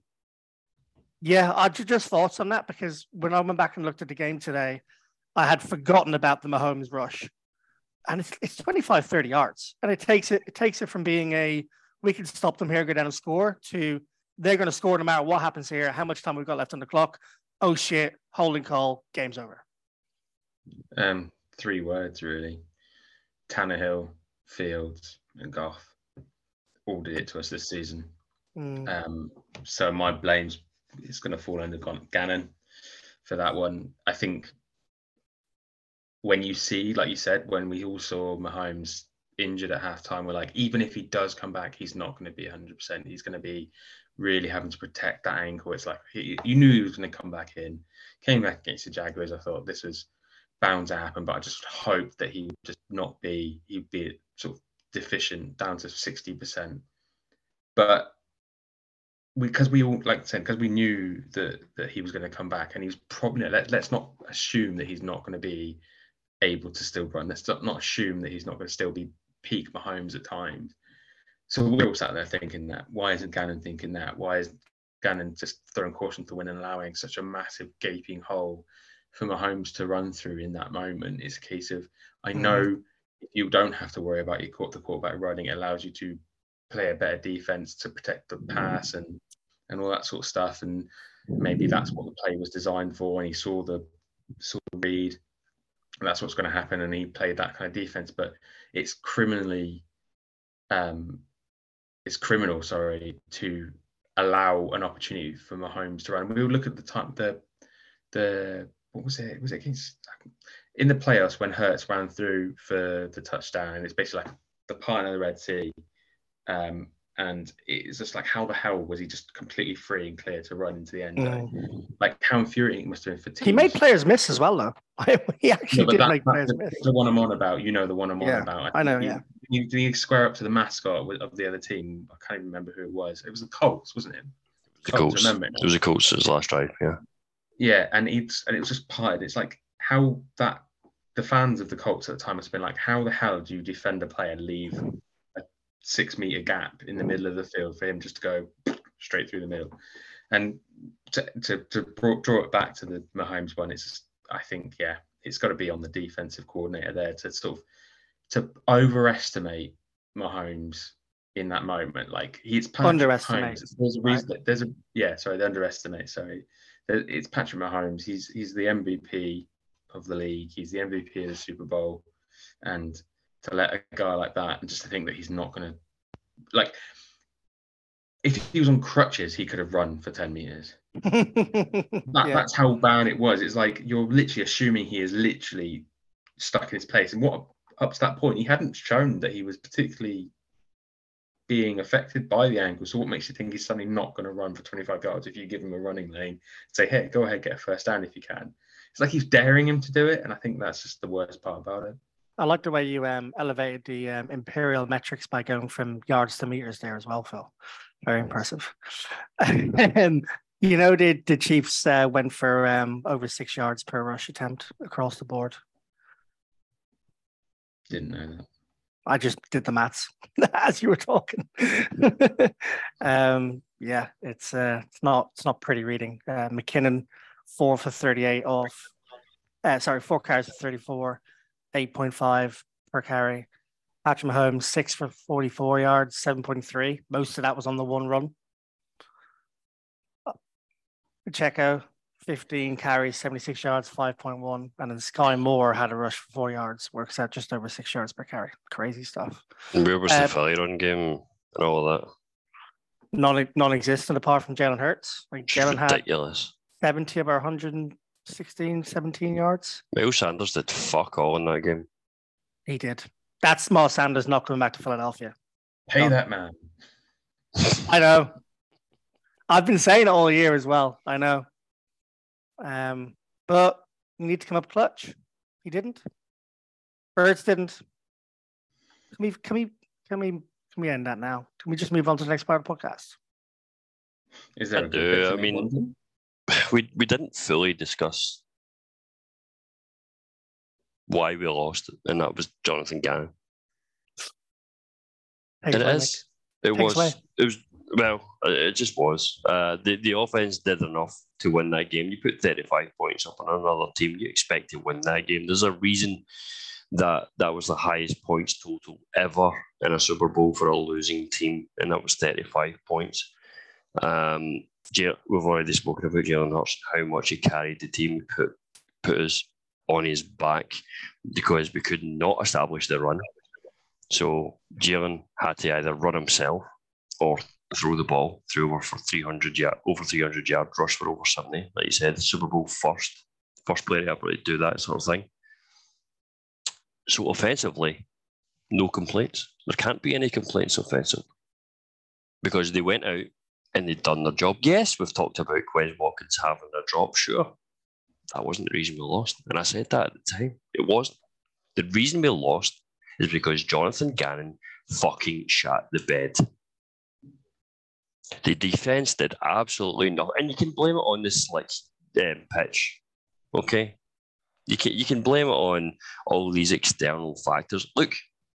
yeah, I just thoughts on that because when I went back and looked at the game today, I had forgotten about the Mahomes rush. And it's, it's 25, 30 yards. And it takes it, it takes it from being a we can stop them here, go down and score to they're going to score no matter what happens here, how much time we've got left on the clock. Oh shit, holding call, game's over. Um, three words really: Tannehill, Fields, and Goff. All did it to us this season. Mm, Um, so my blame's is going to fall under Gannon for that one. I think when you see, like you said, when we all saw Mahomes injured at halftime, we're like, even if he does come back, he's not going to be 100%. He's going to be really having to protect that ankle. It's like he, you knew he was going to come back in. Came back against the Jaguars. I thought this was bound to happen, but I just hoped that he would just not be, he'd be sort of deficient down to 60%. But because we all like said because we knew that that he was going to come back and he's probably let, let's not assume that he's not going to be able to still run let's not, not assume that he's not going to still be peak Mahomes at times so we're all sat there thinking that why isn't Gannon thinking that why is Gannon just throwing caution to the wind and allowing such a massive gaping hole for Mahomes to run through in that moment it's a case of I Mhm. know you don't have to worry about your court the quarterback running it allows you to play a better defense to protect the pass and and all that sort of stuff. And maybe that's what the play was designed for. And he saw the saw the read, and that's what's going to happen. And he played that kind of defense. But it's criminally, um, it's criminal, sorry, to allow an opportunity for Mahomes to run. We will look at the time the the what was it? Was it against in the playoffs when Hurts ran through for the touchdown? It's basically like the pine of the Red Sea. Um, and it's just like how the hell was he just completely free and clear to run into the end zone? Mm. Like how infuriating it must have been for teams. He made players miss as well, though. he actually no, did that, make players the, miss. The one I'm on about, you know, the one I'm yeah, on about. I, I know, he, yeah. You, did he square up to the mascot of the other team? I can't even remember who it was. It was the Colts, wasn't it? The Colts. Colts. Remember? It was the Colts' his last drive. Yeah. Yeah, and it's and it was just parted. It's like how that the fans of the Colts at the time must have been like, how the hell do you defend a player, leave six meter gap in the mm. middle of the field for him just to go straight through the middle. And to, to, to draw it back to the Mahomes one, it's I think yeah, it's got to be on the defensive coordinator there to sort of to overestimate Mahomes in that moment. Like he's Patrick underestimate. Mahomes. There's a reason. Right. There's a yeah. Sorry, they underestimate. Sorry, it's Patrick Mahomes. He's he's the MVP of the league. He's the MVP of the Super Bowl, and to let a guy like that and just to think that he's not going to like if he was on crutches he could have run for 10 meters. That, yeah. that's how bad it was. It's like you're literally assuming he is literally stuck in his place. And what up to that point he hadn't shown that he was particularly being affected by the ankle so what makes you think he's suddenly not going to run for 25 yards if you give him a running lane? Say hey go ahead get a first down if you can. It's like he's daring him to do it and i think that's just the worst part about it I like the way you um, elevated the um, imperial metrics by going from yards to meters there as well, Phil. Very impressive. and you know, the the Chiefs uh, went for um, over six yards per rush attempt across the board. Didn't know that. I just did the maths as you were talking. um, yeah, it's uh, it's not it's not pretty reading. Uh, McKinnon four for thirty eight off. Uh, sorry, four carries for thirty four. 8.5 per carry. Patrick Mahomes, six for 44 yards, 7.3. Most of that was on the one run. Pacheco, 15 carries, 76 yards, 5.1. And then Skyy Moore had a rush for four yards, works out just over six yards per carry. Crazy stuff. And where was uh, the failure run game and all of that? Non non existent apart from Jalen Hurts. Like Jalen had ridiculous. 70 of our 100 16, 17 yards. Miles Sanders did fuck all in that game. He did. That small Sanders not coming back to Philadelphia. Pay that man. I know. I've been saying it all year as well. I know. Um, but you need to come up clutch. He didn't. Birds didn't. Can we can we can we can we end that now? Can we just move on to the next part of the podcast? Is there I do. I mean, we we didn't fully discuss why we lost, and that was Jonathan Gannon. It is. It was. Away. It was. Well, it just was. Uh, the the offense did enough to win that game. You put thirty five points up on another team, you expect to win that game. There's a reason that that was the highest points total ever in a Super Bowl for a losing team, and that was thirty five points. Um, we've already spoken about Jalen Hurts how much he carried the team, put put us on his back because we could not establish the run. So Jalen had to either run himself or throw the ball through over for 300 yard, over 300 yard rush for over 70. Like you said, Super Bowl first, first player ever to do that sort of thing. So offensively, no complaints. There can't be any complaints offensively because they went out and they'd done their job. Yes, we've talked about Quez Watkins having a drop. Sure, that wasn't the reason we lost. And I said that at the time. It wasn't. The reason we lost is because Jonathan Gannon fucking shot the bed. The defense did absolutely nothing. And you can blame it on this like um, pitch. Okay? You can you can blame it on all these external factors. Look,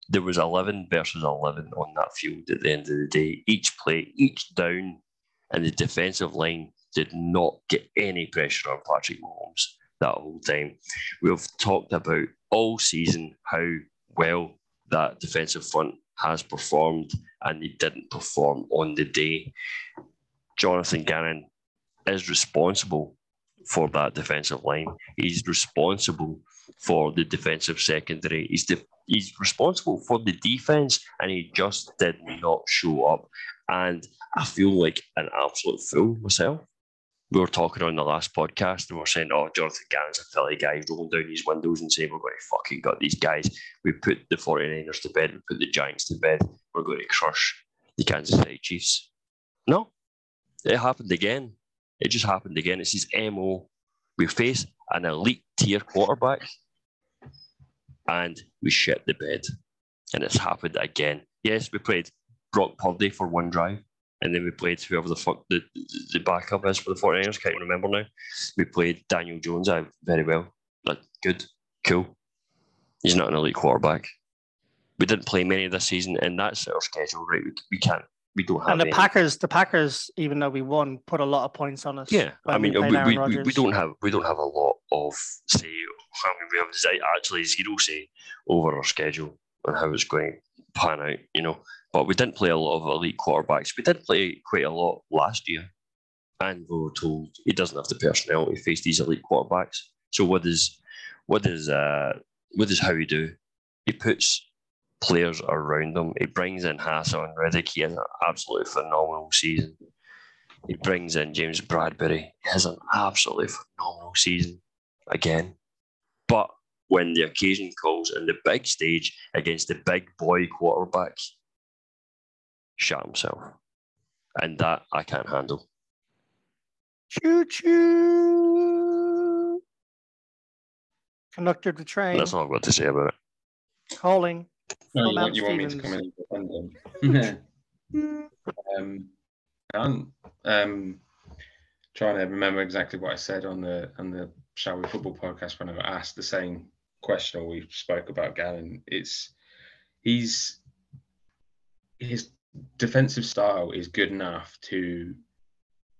there was 11 versus 11 on that field at the end of the day. Each play, each down and the defensive line did not get any pressure on Patrick Mahomes that whole time. We've talked about all season how well that defensive front has performed, and they didn't perform on the day. Jonathan Gannon is responsible for that defensive line. He's responsible for the defensive secondary. He's the, he's responsible for the defense, and he just did not show up. And I feel like an absolute fool myself. We were talking on the last podcast, and we are saying, "Oh, Jonathan Gannon's a Philly guy. Rolling down his windows and saying we're going to fucking got these guys. We put the 49ers to bed. We put the Giants to bed. We're going to crush the Kansas City Chiefs." No, it happened again. It just happened again. It's his MO. We face an elite tier quarterback and we shit the bed. And it's happened again. Yes, we played Brock Purdy for one drive, and then we played whoever the fuck the, the backup is for the 49ers. Can't remember now. We played Daniel Jones uh, very well. Like, good, cool. He's not an elite quarterback. We didn't play many this season, and that's our schedule, right? We, we can't we don't have. And the any. Packers, the Packers, even though we won, put a lot of points on us. Yeah, I mean, we, we, we, we, don't have we don't have a lot of say. I mean, we have actually zero say over our schedule and how it's going to pan out. You know, but we didn't play a lot of elite quarterbacks. We did play quite a lot last year, and we were told he doesn't have the personnel to face these elite quarterbacks. So what does what does uh what does Howie do? He puts players around him. He brings in Haason Reddick. He has an absolutely phenomenal season. He brings in James Bradberry. He has an absolutely phenomenal season again. But when the occasion calls in the big stage against the big boy quarterback, shot himself. And that I can't handle. Choo choo. Conductor of the train That's all I've got to say about it. calling. No, you, want, you want me to come in and defend them? um, I'm um, trying to remember exactly what I said on the on the Shall We Football podcast when I got asked the same question or we spoke about Gannon. It's he's his defensive style is good enough to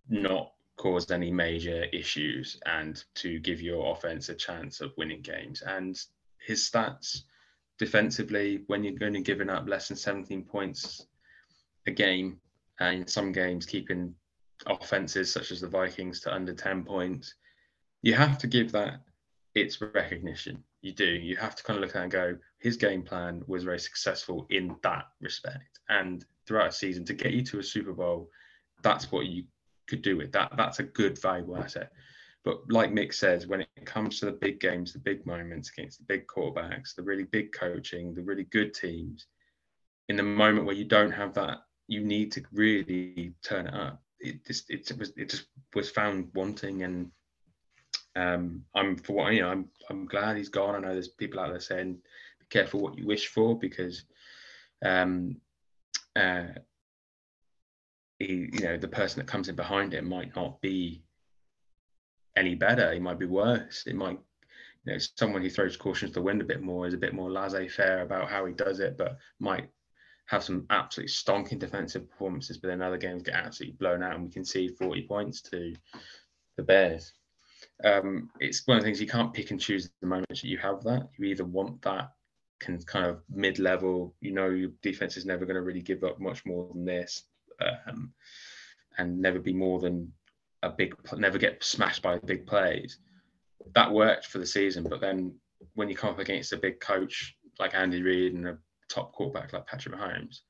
not cause any major issues and to give your offense a chance of winning games. And his stats defensively, when you're going to giving up less than 17 points a game, and in some games keeping offenses such as the Vikings to under 10 points, you have to give that its recognition. You do. You have to kind of look at and go, his game plan was very successful in that respect. And throughout a season, to get you to a Super Bowl, that's what you could do with that. That's a good, valuable asset. But like Mick says, when it comes to the big games, the big moments against the big quarterbacks, the really big coaching, the really good teams, in the moment where you don't have that, you need to really turn it up. It just it was it just was found wanting, and um, I'm for what you know. I'm I'm glad he's gone. I know there's people out there saying, "Be careful what you wish for," because um, uh, he, you know, the person that comes in behind him might not be any better. He might be worse. It might, you know, someone who throws caution to the wind a bit more is a bit more laissez-faire about how he does it, but might have some absolutely stonking defensive performances, but then other games get absolutely blown out and we can see 40 points to the Bears. Um, it's one of the things you can't pick and choose the moments that you have that. You either want that can kind of mid-level, you know, your defense is never going to really give up much more than this, um, and never be more than a big, never get smashed by big plays. That worked for the season, but then when you come up against a big coach like Andy Reid and a top quarterback like Patrick Mahomes,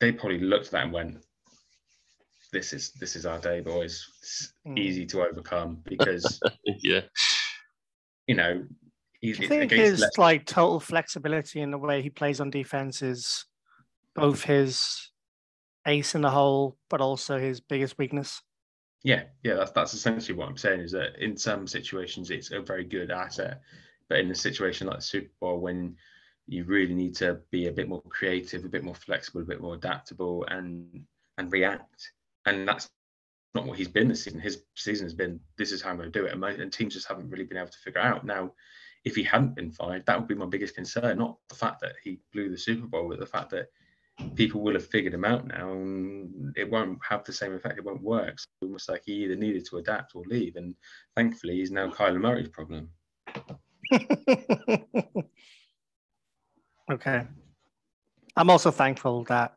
they probably looked at that and went, "This is this is our day, boys. It's Mm. easy to overcome because yeah. you know." You think his like total flexibility in the way he plays on defense is both his ace in the hole, but also his biggest weakness? Yeah, yeah, that's that's essentially what I'm saying. Is that in some situations it's a very good asset, but in a situation like the Super Bowl, when you really need to be a bit more creative, a bit more flexible, a bit more adaptable, and and react, and that's not what he's been this season. His season has been this is how I'm going to do it, and, most, and teams just haven't really been able to figure out. Now, if he hadn't been fired, that would be my biggest concern. Not the fact that he blew the Super Bowl, but the fact that people will have figured him out now and it won't have the same effect. It won't work. So almost like he either needed to adapt or leave. And thankfully, he's now Kyler Murray's problem. okay. I'm also thankful that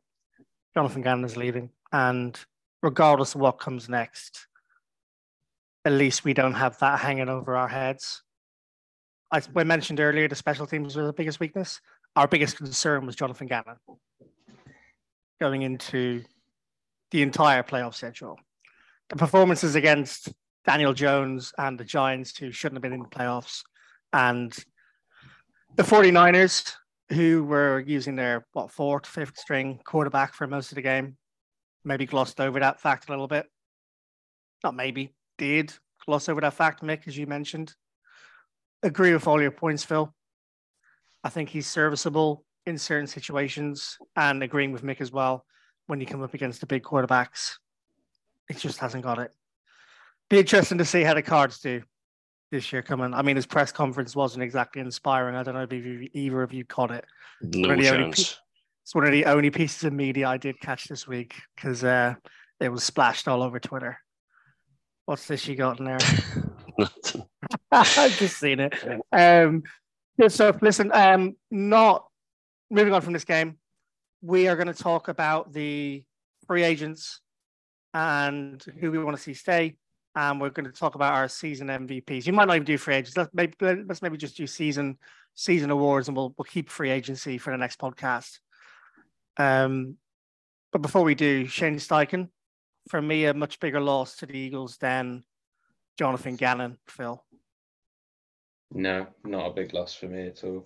Jonathan Gannon is leaving and regardless of what comes next, at least we don't have that hanging over our heads. I mentioned earlier the special teams were the biggest weakness. Our biggest concern was Jonathan Gannon going into the entire playoff schedule. The performances against Daniel Jones and the Giants, who shouldn't have been in the playoffs, and the 49ers, who were using their what fourth, fifth string quarterback for most of the game, maybe glossed over that fact a little bit. Not maybe, did gloss over that fact, Mick, as you mentioned. Agree with all your points, Phil. I think he's serviceable in certain situations and agreeing with Mick as well when you come up against the big quarterbacks. It just hasn't got it. Be interesting to see how the cards do this year coming. I mean, his press conference wasn't exactly inspiring. I don't know if you, either of you caught it. No chance. It's one of the only pieces of media I did catch this week because uh, it was splashed all over Twitter. What's this you got in there? I've just seen it. Um, good stuff. Listen, um, not moving on from this game. We are going to talk about the free agents and who we want to see stay. And we're going to talk about our season MVPs. You might not even do free agents. Let's maybe, let's maybe just do season season awards, and we'll we'll keep free agency for the next podcast. Um, but before we do, Shane Steichen, for me, a much bigger loss to the Eagles than Jonathan Gannon, Phil. No, not a big loss for me at all.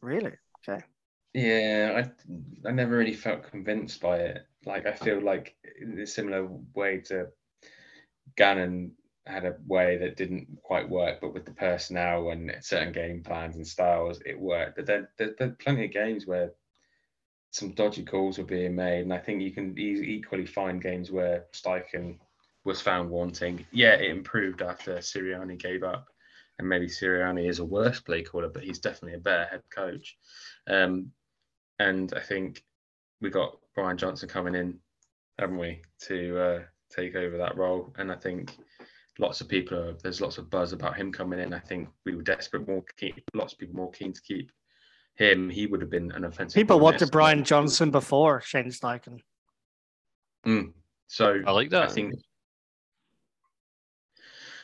Really? Okay. Yeah, I I never really felt convinced by it. Like I feel like in a similar way to Gannon had a way that didn't quite work, but with the personnel and certain game plans and styles, it worked. But there, there, there are plenty of games where some dodgy calls were being made, and I think you can equally find games where Steichen was found wanting. Yeah, it improved after Sirianni gave up, and maybe Sirianni is a worse play caller, but he's definitely a better head coach. Um, and I think we got Brian Johnson coming in, haven't we, to uh, take over that role? And I think lots of people are there's lots of buzz about him coming in. I think we were desperate, more keen, lots of people more keen to keep him, he would have been an offensive. People wanted Brian Johnson before Shane Steichen. Mm. So I like that. I think.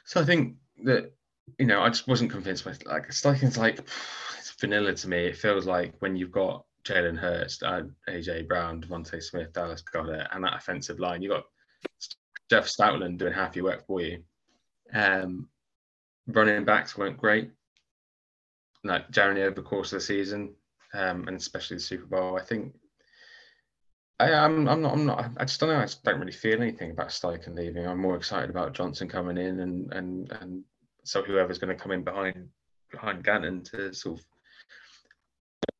So I think that you know I just wasn't convinced by like Steichen's like it's vanilla to me. It feels like when you've got Jalen Hurts, uh, AJ Brown, DeVonta Smith, Dallas Goedert, and that offensive line, you have got Jeff Stoutland doing half your work for you. Um, running backs weren't great like generally over the course of the season, um, and especially the Super Bowl. I think I, am I'm, I'm not I'm not I just don't know. I don't really feel anything about Steichen leaving. I'm more excited about Johnson coming in and and and so whoever's going to come in behind behind Gannon to sort of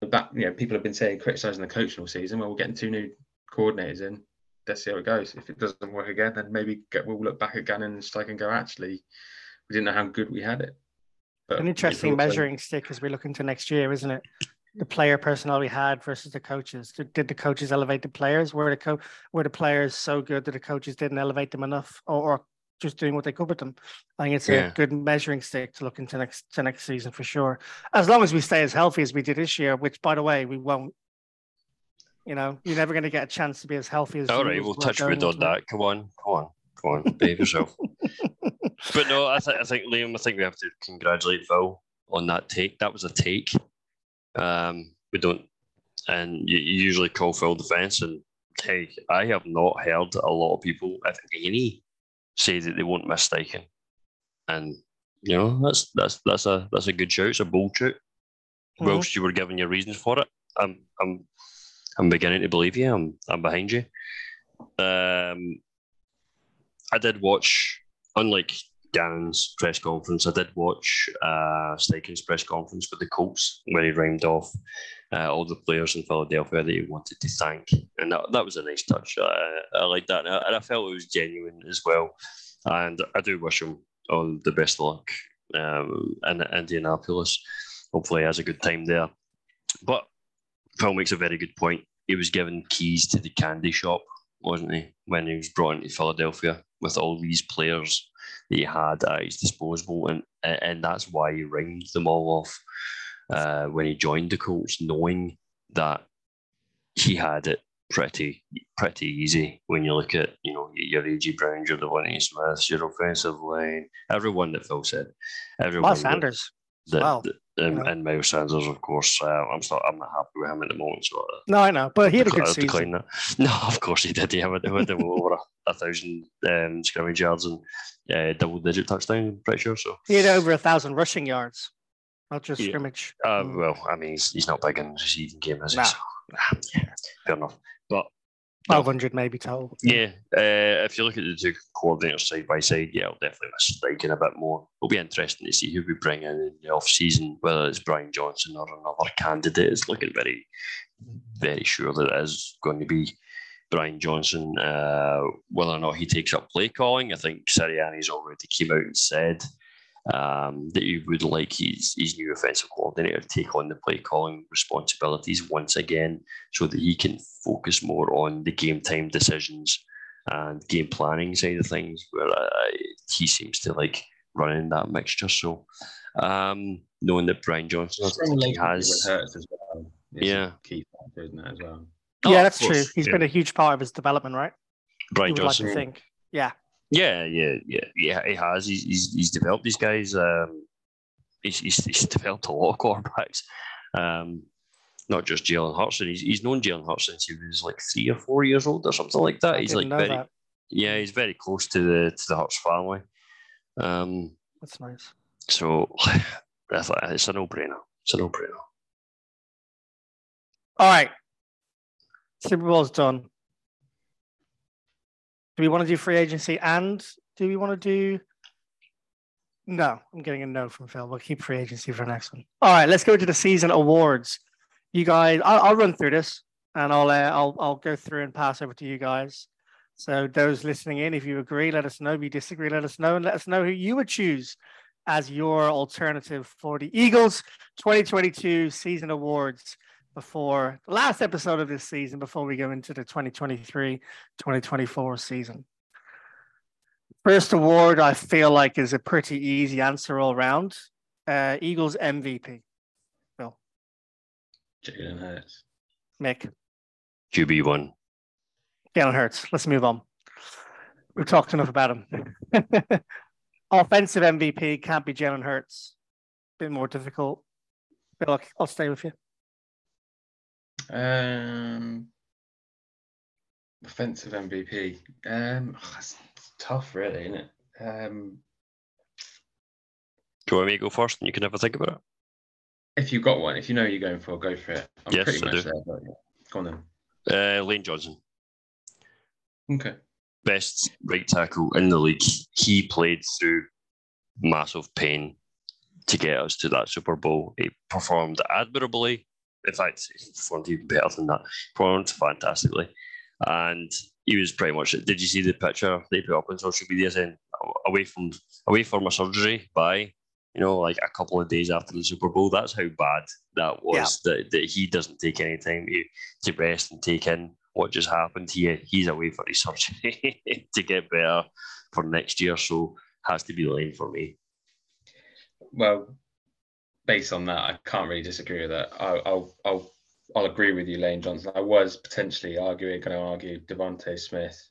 that you know people have been saying criticizing the coaching all season. Well, we're getting two new coordinators in. Let's see how it goes. If it doesn't work again, then maybe get, we'll look back at Gannon and Steichen and go, actually, we didn't know how good we had it. But An interesting measuring stick as we look into next year, isn't it? The player personnel we had versus the coaches. Did, did the coaches elevate the players? Were the co- were the players so good that the coaches didn't elevate them enough, or, or just doing what they could with them? I think it's yeah. a good measuring stick to look into next to next season for sure. As long as we stay as healthy as we did this year, which by the way we won't. You know, you're never going to get a chance to be as healthy as. All right, we'll touch wood on that. Come on, come on, come on, behave yourself. but no, I, th- I think Liam, I think we have to congratulate Phil on that take. That was a take. Um, we don't, and you, you usually call Phil defence, and hey, I have not heard a lot of people, if any, say that they won't miss Steichen, and you know that's that's that's a that's a good shout. It's a bold shout. Mm-hmm. Whilst you were giving your reasons for it, I'm I'm I'm beginning to believe you. I'm I'm behind you. Um, I did watch unlike Gannon's press conference, I did watch uh, Steichen's press conference with the Colts where he rhymed off uh, all the players in Philadelphia that he wanted to thank, and that, that was a nice touch. I, I like that, and I, I, felt it was genuine as well. And I do wish him all the best of luck um, in Indianapolis. Hopefully, he has a good time there. But Phil makes a very good point. He was given keys to the candy shop, wasn't he, when he was brought into Philadelphia? with all these players that he had at his disposal, and and that's why he ringed them all off uh, when he joined the Colts, knowing that he had it pretty pretty easy when you look at you know your AJ Brown, your DeVonta Smith, your offensive line, everyone that Phil said, everyone. Miles Sanders. That, well, that, and, and Miles Sanders, of course, uh, I'm still I'm not happy with him at the moment. So uh, no, I know, but he had a good season. that. No, of course he did. He had, he had over a, a thousand um, scrimmage yards and uh, double digit touchdown. I'm pretty sure. So He had over a thousand rushing yards, not just Yeah. scrimmage. Uh, Mm. well, I mean, he's, he's not big in the receiving game, is he? Nah. So, nah, yeah, fair enough. But Twelve hundred maybe total. yeah, uh, if you look at the two coordinators side by side, yeah, I'll definitely miss Steichen a bit more. It'll be interesting to see who we bring in in the off season, whether it's Brian Johnson or another candidate. It's looking very, very sure that it is going to be Brian Johnson. Uh, whether or not he takes up play calling, I think Sirianni's already came out and said um, that he would like his, his new offensive coordinator to take on the play calling responsibilities once again so that he can focus more on the game time decisions and game planning side of things where uh, he seems to like running that mixture. So um, knowing that Brian Johnson I Strong think he relationship has with as well. Yeah. a key factor, isn't it, as well? Oh, yeah, of that's true. course, He's yeah. been a huge part of his development, right? Brian You would like Johnson. to think. Yeah. Yeah, yeah, yeah, yeah. He has. He's he's, he's developed these guys. Um, he's, he's he's developed a lot of quarterbacks. Um, not just Jalen Hurts. He's he's known Jalen Hurts since he was like three or four years old or something like that. I he's like very that. yeah. He's very close to the to the Hurts family. Um, That's nice. so it's a no brainer. It's a no brainer. All right. Super Bowl's done. Do we want to do free agency and do we want to do? No, I'm getting a no from Phil. We'll keep free agency for the next one. All right, let's go to the season awards. You guys, I'll, I'll run through this and I'll, uh, I'll I'll go through and pass over to you guys. So those listening in, if you agree, let us know. If you disagree, let us know, and let us know who you would choose as your alternative for the Eagles 2022 season awards before the last episode of this season before we go into the 2023 2024 season. First award, I feel like, is a pretty easy answer all round. Uh, Eagles MVP. Bill, Jalen Hurts. Mick, QB one. Jalen Hurts. Let's move on. We've talked enough about him. Offensive MVP can't be Jalen Hurts. Bit more difficult. Bill, I'll- I'll stay with you. Um, offensive MVP. Um, oh, that's tough, really, isn't it? Um, Do you want me to go first, and you can have a think about it? if you've got one, if you know you're going for, go for it. I'm Yes, pretty I much do. there. But yeah. Go on then. Uh, Lane Johnson, Okay. best right tackle in the league. He played through massive pain to get us to that Super Bowl. He performed admirably. In fact, he performed even better than that. Performed fantastically, and he was pretty much. Did you see the picture they put up on social media saying away from away from a surgery by? You know, like a couple of days after the Super Bowl. That's how bad that was. That, that he doesn't take any time to, to rest and take in what just happened. He he's away for his surgery to get better for next year. So has to be Lane for me. Well, based on that, I can't really disagree with that. I'll, I'll, I'll, I'll agree with you, Lane Johnson. I was potentially arguing, going to argue DeVonta Smith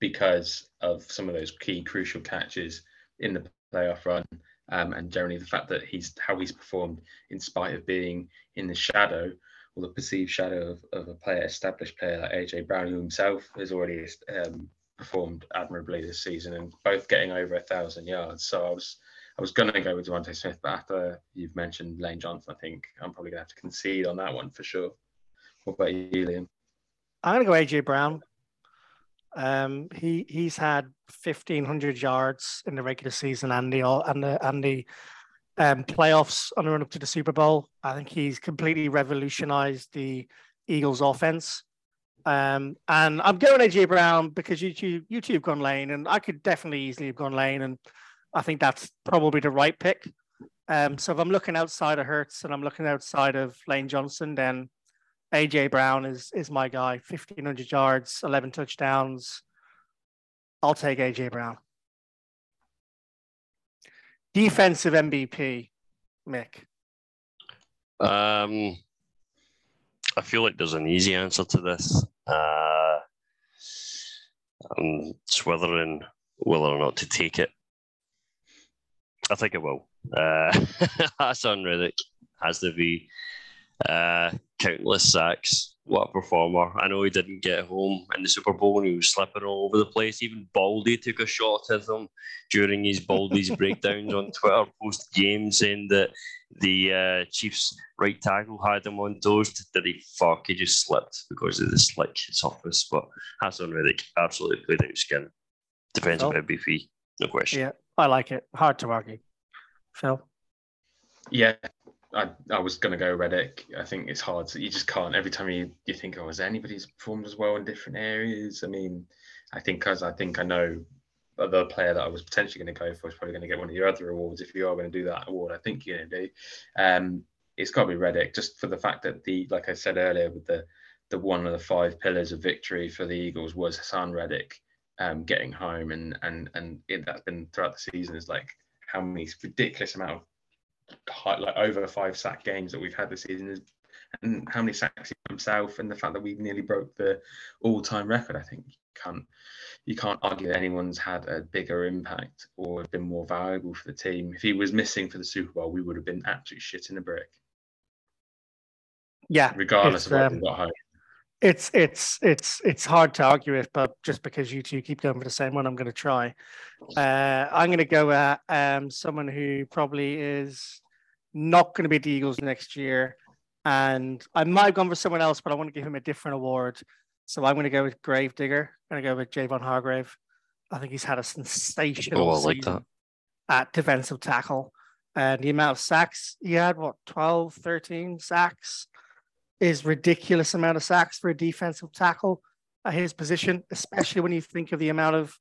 because of some of those key crucial catches in the playoff run, um, and generally the fact that he's how he's performed in spite of being in the shadow or the perceived shadow of, of a player, established player like AJ Brown, who himself has already um, performed admirably this season, and both getting over a thousand yards. So I was I was going to go with DeVonta Smith, but after you've mentioned Lane Johnson, I think I'm probably going to have to concede on that one for sure. What about you, Liam? I'm gonna go AJ Brown. Um, he he's had 1500 yards in the regular season and the and the and the um, playoffs on the run up to the Super Bowl. I think he's completely revolutionized the Eagles' offense. Um, and I'm going AJ Brown because you two you two have gone lane, and I could definitely easily have gone lane, and I think that's probably the right pick. Um, so if I'm looking outside of Hurts and I'm looking outside of Lane Johnson, then AJ Brown is is my guy. 1500 yards, 11 touchdowns. I'll take AJ Brown. Defensive MVP, Mick. Um, I feel like there's an easy answer to this. Uh, I'm swithering whether or not to take it. I think it will. Uh, Haason Reddick has to be uh, countless sacks. What a performer. I know he didn't get home in the Super Bowl he was slipping all over the place. Even Baldy took a shot at him during his Baldy's breakdowns on Twitter post game saying that the uh, Chiefs right tackle had him on toes. Did he fuck? He just slipped because of the slick surface. But Haason Reddick absolutely played out skin. Defensive Phil? MVP, no question. Yeah, I like it. Hard to argue. Phil. Yeah, I, I was going to go Reddick. I think it's hard. To, you just can't. Every time you, you think, oh, has anybody who's performed as well in different areas? I mean, I think because I think I know the player that I was potentially going to go for is probably going to get one of your other awards. If you are going to do that award, I think you're going to do. Um, it's got to be Reddick, just for the fact that the, like I said earlier, with the the one of the five pillars of victory for the Eagles was Haason Reddick um, getting home, and and and it, that's been throughout the season is like how many ridiculous amount of high, like over five sack games that we've had this season is and how many sacks himself and the fact that we nearly broke the all-time record i think. You can't you can't argue that anyone's had a bigger impact or been more valuable for the team. If he was missing for the super bowl we would have been absolute shit in a brick. Yeah, regardless of what um, we got home it's it's it's it's hard to argue it, but just because you two keep going for the same one, I'm going to try. Uh, I'm going to go at um, someone who probably is not going to be the Eagles next year, and I might have gone for someone else, but I want to give him a different award. So I'm going to go with Gravedigger. I'm going to go with Javon Hargrave. I think he's had a sensational Oh, like season that. at defensive tackle. And the amount of sacks he had, what, 12, 13 sacks, is ridiculous amount of sacks for a defensive tackle at his position, especially when you think of the amount of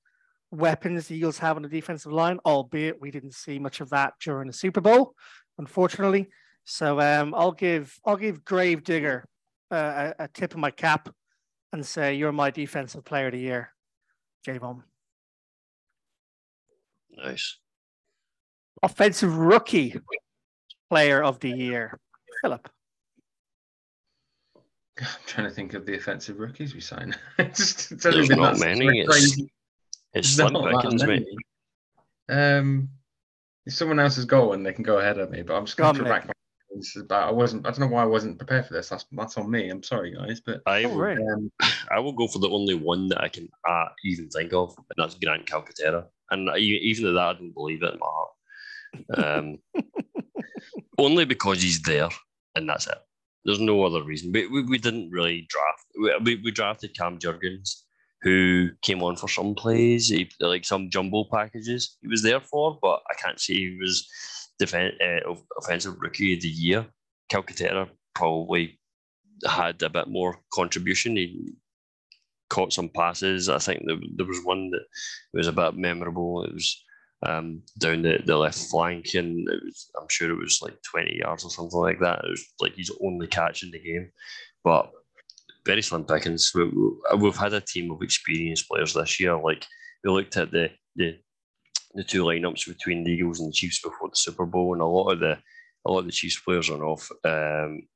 weapons the Eagles have on the defensive line, albeit we didn't see much of that during the Super Bowl, unfortunately. So um, I'll give I'll give Gravedigger uh, a, a tip of my cap and say you're my defensive player of the year, Javon. Nice. Offensive rookie player of the year, Philip. I'm trying to think of the offensive rookies we signed. It's just, it's only not many. It's, it's slim not that pickings, mate. many. Um, if someone else has got one, they can go ahead of me. But I'm just Go going on, to Mick. rack my brains about. I wasn't. I don't know why I wasn't prepared for this. That's that's on me. I'm sorry, guys. But I Oh, will, um, I will go for the only one that I can uh, even think of, and that's Grant Calcaterra. And I, even at that, I don't believe it in my heart. Um, only because he's there, and that's it. There's no other reason. We, we, we didn't really draft. We, we, drafted Cam Jurgens, who came on for some plays, he, like some jumbo packages. He was there for, but I can't say he was defen- uh, offensive rookie of the year. Calcaterra probably had a bit more contribution. He caught some passes. I think there, there was one that was a bit memorable. It was um, down the, the left flank, and it was, I'm sure it was like 20 yards or something like that. It was like he's only catching the game. But very slim pickings. We, we've had a team of experienced players this year. Like we looked at the the, the two lineups between the Eagles and the Chiefs before the Super Bowl, and a lot of the a lot of the Chiefs players on off um,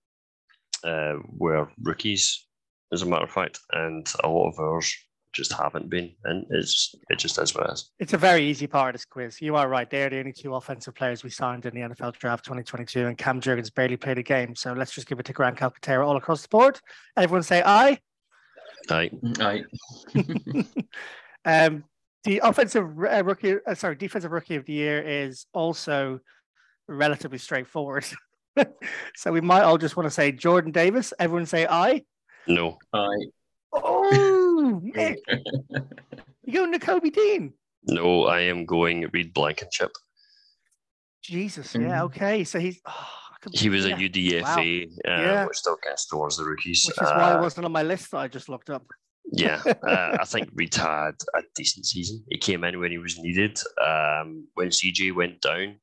uh, were rookies, as a matter of fact, and a lot of ours just haven't been, and it's it just is what it is. It's a very easy part of this quiz. You are right. They're the only two offensive players we signed in the NFL draft 2022, and Cam Jurgens barely played a game. So let's just give it to Grant Calcaterra all across the board. Everyone say aye. Aye. I, Um, the offensive uh, rookie, uh, sorry, defensive rookie of the year is also relatively straightforward. so we might all just want to say Jordan Davis. Everyone say aye. No, I, Oh, Nick, you going to Kobe Dean? no, I am going Reed Blankenship. Jesus, yeah, Mhm. okay. So he's oh, He was yeah, a UDFA, uh, Yeah. which still counts towards the rookies. which is why it Uh, wasn't on my list that I just looked up. Yeah, uh, I think Reed had a decent season. He came in when he was needed. Um, when CJ went down,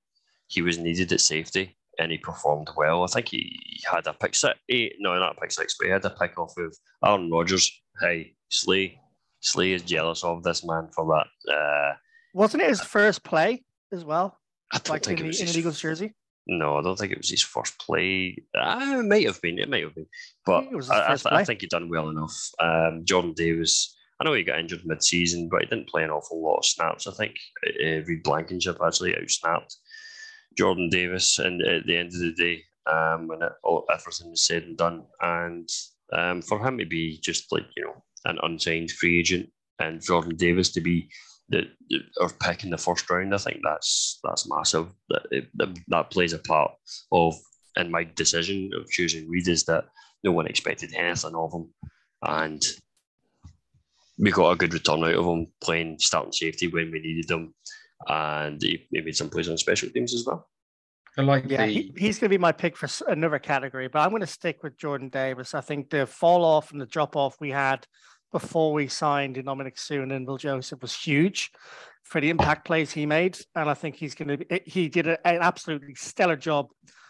he was needed at safety and he performed well. I think he had a pick six. eh, no, not a pick six, but he had a pick off of Aaron Rodgers. Hey, Slay. Slay is jealous of this man for that. Uh, Wasn't it his first play as well? I don't Like think the, it was in his the Eagles jersey? No, I don't think it was his first play. Uh, it might have been. It might have been, but I, I, th- I think he done well enough. Um, Jordan Davis. I know he got injured mid-season, but he didn't play an awful lot of snaps. I think uh, Reed Blankenship actually outsnapped Jordan Davis, and at the end of the day, um, when it, all, everything was said and done, and um, for him to be just like you know an unsigned free agent, and Jordan Davis to be the, the or pick in the first round, I think that's that's massive. That it, that, plays a part of in my decision of choosing Reed is that no one expected anything of him, and we got a good return out of him playing starting safety when we needed him, and he, he made some plays on special teams as well. I like Yeah, the he, he's going to be my pick for another category, but I'm going to stick with Jordan Davis. I think the fall off and the drop off we had before we signed Ndamukong Suh and Will Joseph was huge for the impact plays he made, and I think he's going to. Be, he did a, an absolutely stellar job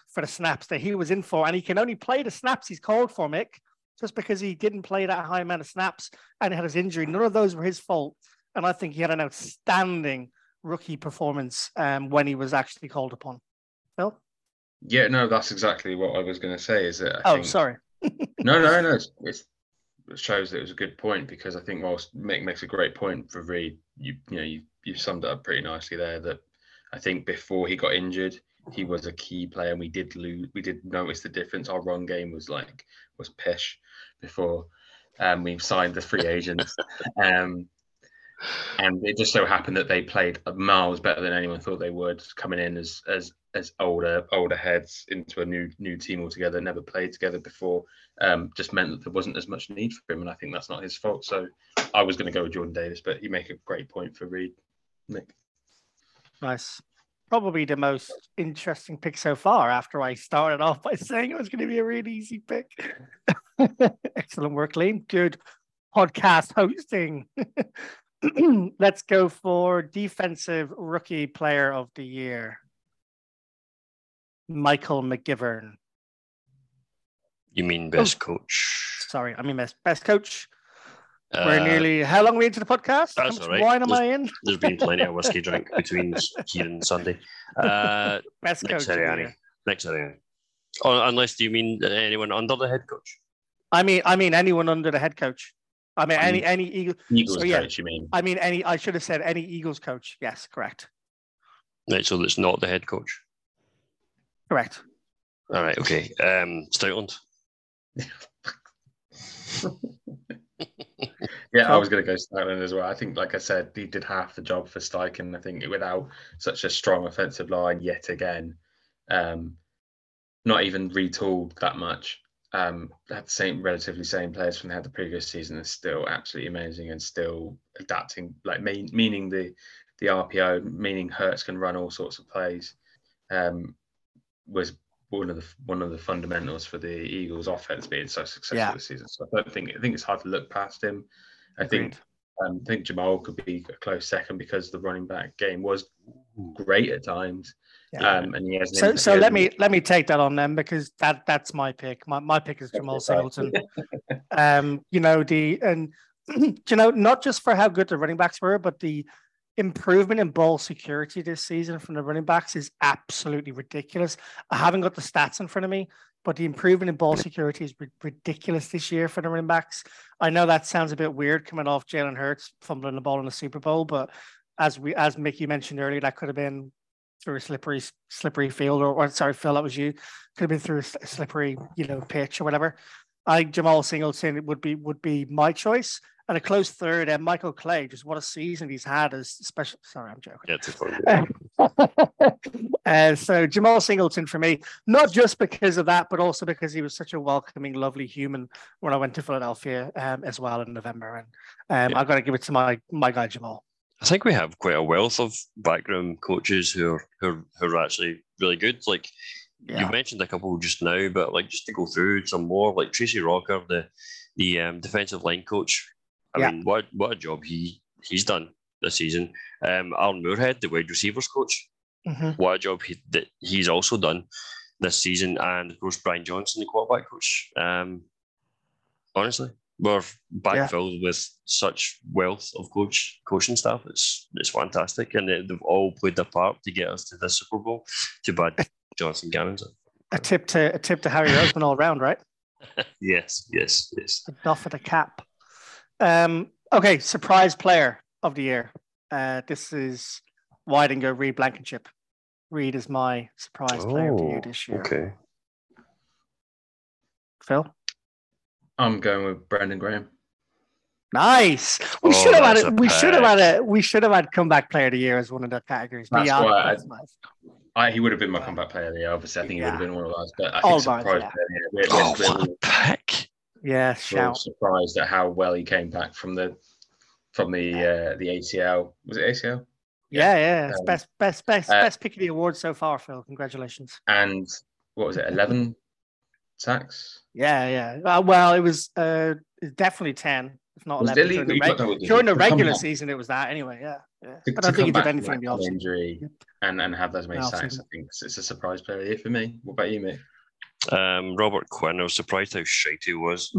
for the snaps that he was in for, and he can only play the snaps he's called for, Mick. Just because he didn't play that high amount of snaps and had his injury, none of those were his fault. And I think he had an outstanding rookie performance um, when he was actually called upon. Phil? yeah, no, that's exactly what I was going to say. Is that I Oh, think, sorry. No, no, no. It's, it's, it shows that it was a good point because I think whilst Mick makes a great point for Reed, you you know you you summed it up pretty nicely there. That I think before he got injured, he was a key player, and we did lose. We did notice the difference. Our run game was like was pish before um, we signed the free agents. um, and it just so happened that they played miles better than anyone thought they would, coming in as as as older older heads into a new new team altogether. Never played together before. Um, just meant that there wasn't as much need for him, and I think that's not his fault. So I was going to go with Jordan Davis, but you make a great point for Reed, Nick. Nice. Probably the most interesting pick so far after I started off by saying it was going to be a really easy pick. Excellent work, Liam. Good podcast hosting. Let's go for defensive rookie player of the year. Michael McGivern. You mean best coach? Sorry, I mean best, best coach. We're Uh, nearly how long are we into the podcast? That's all right. wine am There's- I in? There's been plenty of whiskey drink between here and Sunday. Uh, Best Nick coach. of the Sirianni. year. Nick Sirianni. Oh, unless do you mean anyone under the head coach? I mean, I mean anyone under the head coach. I mean any Mm. any Eagle. Eagles So, yeah. coach, you mean? I mean any. I should have said any Eagles coach. Yes, correct, Right, so that's not the head coach. correct. All right, okay. Um, Stoutland. Yeah, I was going to go Stoutland as well. I think, like I said, he did half the job for Steichen. I think without such a strong offensive line yet again, um, not even retooled that much. Um, had the same, relatively same players from they had the previous season, and still absolutely amazing, and still adapting. Like mean, meaning the the RPO, meaning Hurts can run all sorts of plays. Um, was one of the one of the fundamentals for the Eagles' offense being so successful Yeah. this season. So I don't think I think it's hard to look past him. I think um, I think Jemal could be a close second because the running back game was great at times. Yeah. Um, and he has so so let me let me take that on then because that that's my pick. My my pick is Jemal Singleton. um, you know the and you know not just for how good the running backs were, but the improvement in ball security this season from the running backs is absolutely ridiculous. I haven't got the stats in front of me, but the improvement in ball security is ri- ridiculous this year for the running backs. I know that sounds a bit weird coming off Jalen Hurts fumbling the ball in the Super Bowl, but as we as Mickey mentioned earlier, that could have been through a slippery slippery field, or, or sorry, Phil, that was you. Could have been through a slippery, you know, pitch or whatever. I think Jemal Singleton would be would be my choice, and a close third. And Michael Clay, just what a season he's had as special. Sorry, I'm joking. Yeah, forget. uh, so Jemal Singleton for me, not just because of that, but also because he was such a welcoming, lovely human when I went to Philadelphia um, as well in November. And um, Yeah. I've got to give it to my my guy Jamal. I think we have quite a wealth of background coaches who are who are, who are actually really good. Like Yeah. you mentioned a couple just now, but like just to go through some more, like Tracy Rocker, the the um, defensive line coach. I Yeah. mean, what what a job he he's done this season. Um, Aaron Moorehead, the wide receivers coach, Mhm. what a job he, that he's also done this season, and of course Brian Johnson, the quarterback coach. Um, honestly, we're backfilled with such wealth of coach coaching staff. It's it's fantastic, and they- they've all played their part to get us to the Super Bowl. Too bad Jonathan Gannon's. A tip to a tip to Howie Roseman all round, right? yes, yes, yes. A doff of the cap. Um, okay, surprise player of the year. Uh, this is Weidinger, Reed Blankenship. Reed is my surprise player of the year this year. Oh, Okay. Phil? I'm going with Brandon Graham. Nice. We Oh, should have had it. We should have had it. We should have had comeback player of the year as one of the categories. That's yeah, why I- that's nice. I, he would have been my comeback player of the year. Obviously, I think he would have been one of ours. But I All think right, surprise yeah. player of. We're, Oh, we're, what we're, a pick! Yeah, shout. surprised at how well he came back from the from the uh, the ACL. Was it ACL? Yeah, yeah. It's Um, best, best, best, uh, best pick of the award so far, Phil. Congratulations. And what was it? Eleven sacks. Yeah, yeah. Uh, well, it was uh, definitely ten, if not Was eleven. it During the, reg- was- during the regular season, it was that anyway. Yeah, yeah. To, I don't think he come did back anything from in the offseason. injury and, and have those many In sacks. I think it's, it's a surprise player of the year for me. What about you, mate? Um, Robert Quinn. I was surprised how shite he was.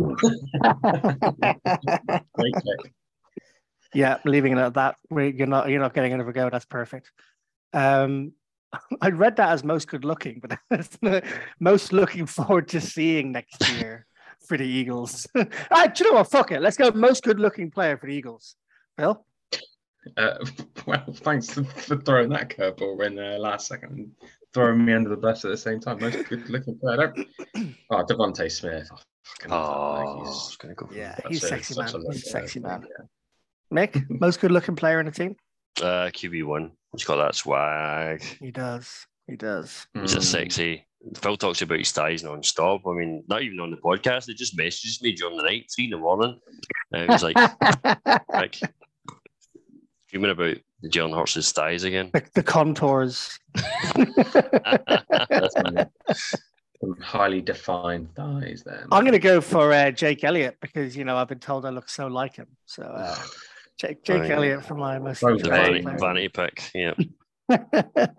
Great pick. yeah, leaving it at that. You're not you're not getting another go. That's perfect. Um, I read that as most good looking, but that's not- most looking forward to seeing next year for the Eagles. ah, do you know what? Fuck it. Let's go most good looking player for the Eagles. Phil? Uh, well, thanks for, for throwing that curveball in uh, last second and throwing me under the bus at the same time. Most good looking player. I don't- Oh, DeVonta Smith. Oh, fucking love that Oh, He's gonna go. For Yeah, such he's a- sexy man. He's sexy man. Mick, most good looking player in the team? Uh, QB one. He's got that swag. He does. He does. He's a Mm. sexy. Phil talks about his thighs non-stop. I mean, not even on the podcast. They just messages me during the night, three in the morning. And it was like, like fuming about the Jalen Hurts' thighs again. the, the contours. Highly defined thighs there. I'm going to go for uh, Jake Elliott because you know I've been told I look so like him. So uh, Jake, Jake Oh, yeah. Elliott from my most. Well The Yeah, vanity, yeah. vanity pick. Yeah.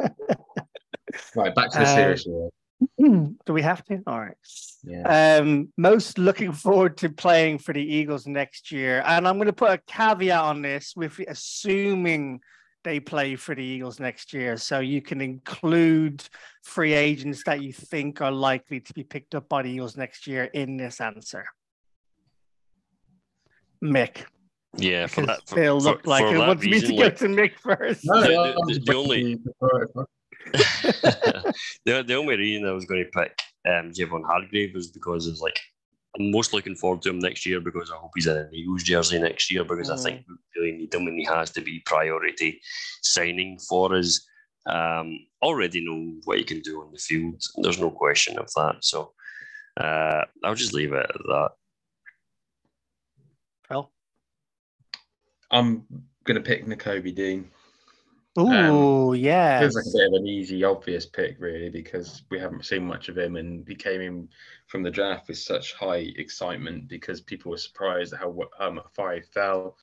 Right, back to the Uh, serious one. Do we have to? All right. Yeah. Um, most looking forward to playing for the Eagles next year, and I'm going to put a caveat on this with assuming they play for the Eagles next year. So you can include free agents that you think are likely to be picked up by the Eagles next year in this answer. Mick, Yeah, for that. For, Phil for- like for it that wants me to reason, go to Mick first. No, the- the- the- the only- waiting for it. the, the only reason I was going to pick um, Javon Hargrave was because it's like I'm most looking forward to him next year because I hope he's in an Eagles jersey next year because I think we really need him and he has to be priority signing for us. Um, already know what he can do on the field. There's no question of that. So uh, I'll just leave it at that. Phil. I'm gonna pick Nakobe Dean. Ooh, yeah. Feels like a bit of an easy, obvious pick, really, because we haven't seen much of him, and he came in from the draft with such high excitement because people were surprised at how um, far he fell.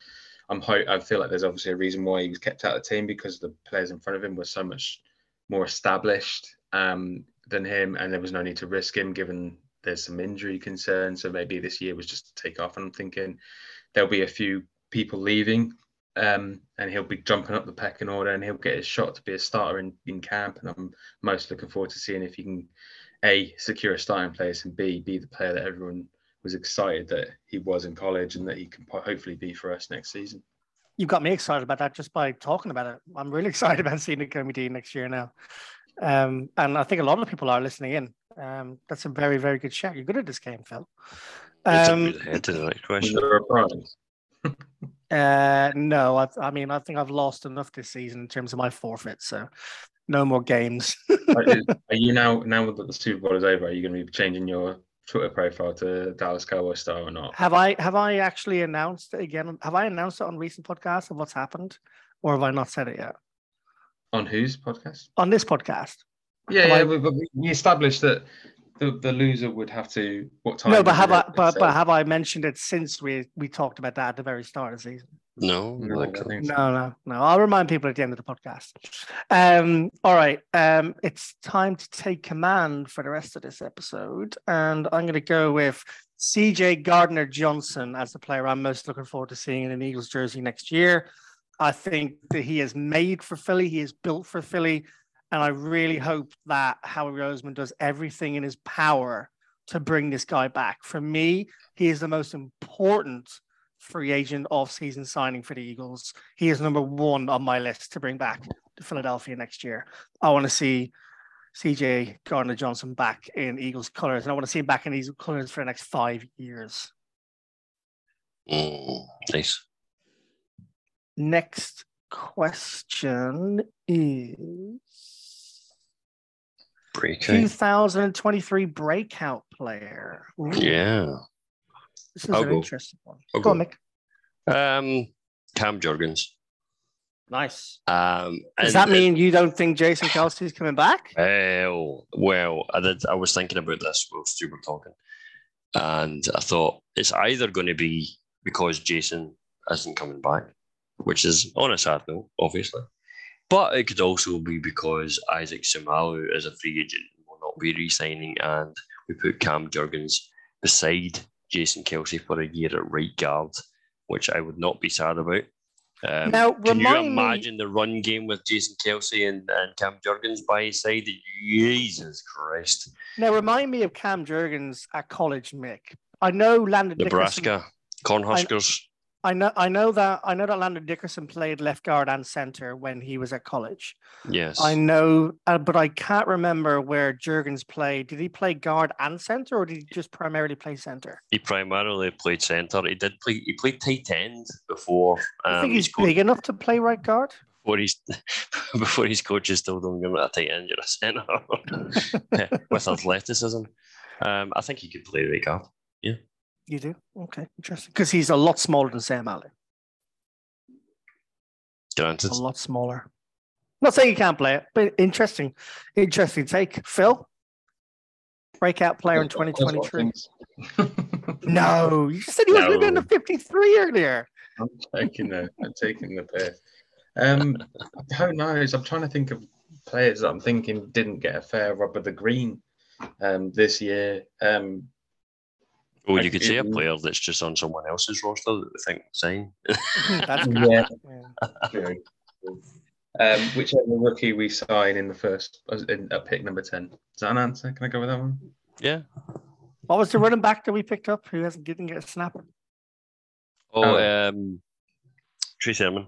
I'm ho- I feel like there's obviously a reason why he was kept out of the team because the players in front of him were so much more established um, than him, and there was no need to risk him given there's some injury concerns. So maybe this year was just to take off. And I'm thinking there'll be a few people leaving um, and he'll be jumping up the pecking order and he'll get his shot to be a starter in, in camp. And I'm most looking forward to seeing if he can a secure a starting place and b be the player that everyone was excited that he was in college and that he can hopefully be for us next season. You've got me excited about that just by talking about it. I'm really excited about seeing it going to next year now. Um, and I think a lot of people are listening in. Um, that's a very, very good shout. You're good at this game, Phil. It's Um, ahead to the next question. There a prize? uh, no, I, I mean, I think I've lost enough this season in terms of my forfeit. So no more games. are you now now that the Super Bowl is over? Are you going to be changing your Twitter profile to Dallas Cowboy star or not? have I have I actually announced it again? Have I announced it on recent podcasts of what's happened, or have I not said it yet On whose podcast? on this podcast? Yeah, Have yeah, I- we- we established that the, the loser would have to what time? no, but have I? But, say? but have I mentioned it since we we talked about that at the very start of the season? No, No, like, I think so. No, no, no. I'll remind people at the end of the podcast. Um, all right. Um, it's time to take command for the rest of this episode. And I'm going to go with CJ Gardner Johnson as the player I'm most looking forward to seeing in an Eagles jersey next year. I think that he is made for Philly, he is built for Philly. And I really hope that Howie Roseman does everything in his power to bring this guy back. For me, he is the most important free agent off-season signing for the Eagles. He is number one on my list to bring back to Philadelphia next year. I want to see CJ Gardner Johnson back in Eagles colors, and I want to see him back in Eagles colors for the next five years. Mm, nice. Next question is Breakout. 2023 breakout player. Ooh, Yeah. this is I'll an go. interesting one. I'll go on. Mick. Um, Cam Jurgens. Nice. Um, Does that mean you don't think Jason Kelce is coming back? Well, well, I did. I was thinking about this whilst you were talking, and I thought it's either going to be because Jason isn't coming back, which is on a sad note, obviously, but it could also be because Isaac Seumalo is a free agent and will not be re-signing, and we put Cam Jurgens beside Jason Kelce for a year at right guard, which I would not be sad about. Um, Now, can you remind me- imagine the run game with Jason Kelce and, and Cam Jurgens by his side? Jesus Christ. Now, remind me of Cam Jurgens at college, Mick. I know Landon Dickerson. Nebraska, Cornhuskers. I know, I know that I know that Landon Dickerson played left guard and center when he was at college. Yes. I know, uh, but I can't remember where Jurgens played. Did he play guard and center, or did he just primarily play center? He primarily played centre. He did play. He played tight end before. I Um, think his he's big enough to play right guard. before he's before his coaches told him you're not a tight end, you're a centre with athleticism. Um, I think he could play right guard. You do? Okay, interesting. Because he's a lot smaller than Sam Allen. Granted, A lot smaller. Not saying he can't play it, but interesting. Interesting take. Phil? Breakout player in That's what- that's what 2023. No, you said he was living in the 53 earlier. I'm taking the I'm taking the piss. Um, who knows? I'm trying to think of players that I'm thinking didn't get a fair rub of the green um, this year. Um, oh, I you could say a player that's just on someone else's roster that they think sign. That's good. Yeah. Yeah. um, whichever rookie we sign in the first in, at pick number ten. Is that an answer? Can I go with that one? Yeah. What was the running back that we picked up who hasn't didn't get a snap? Oh, Oh. um, Trey Sermon.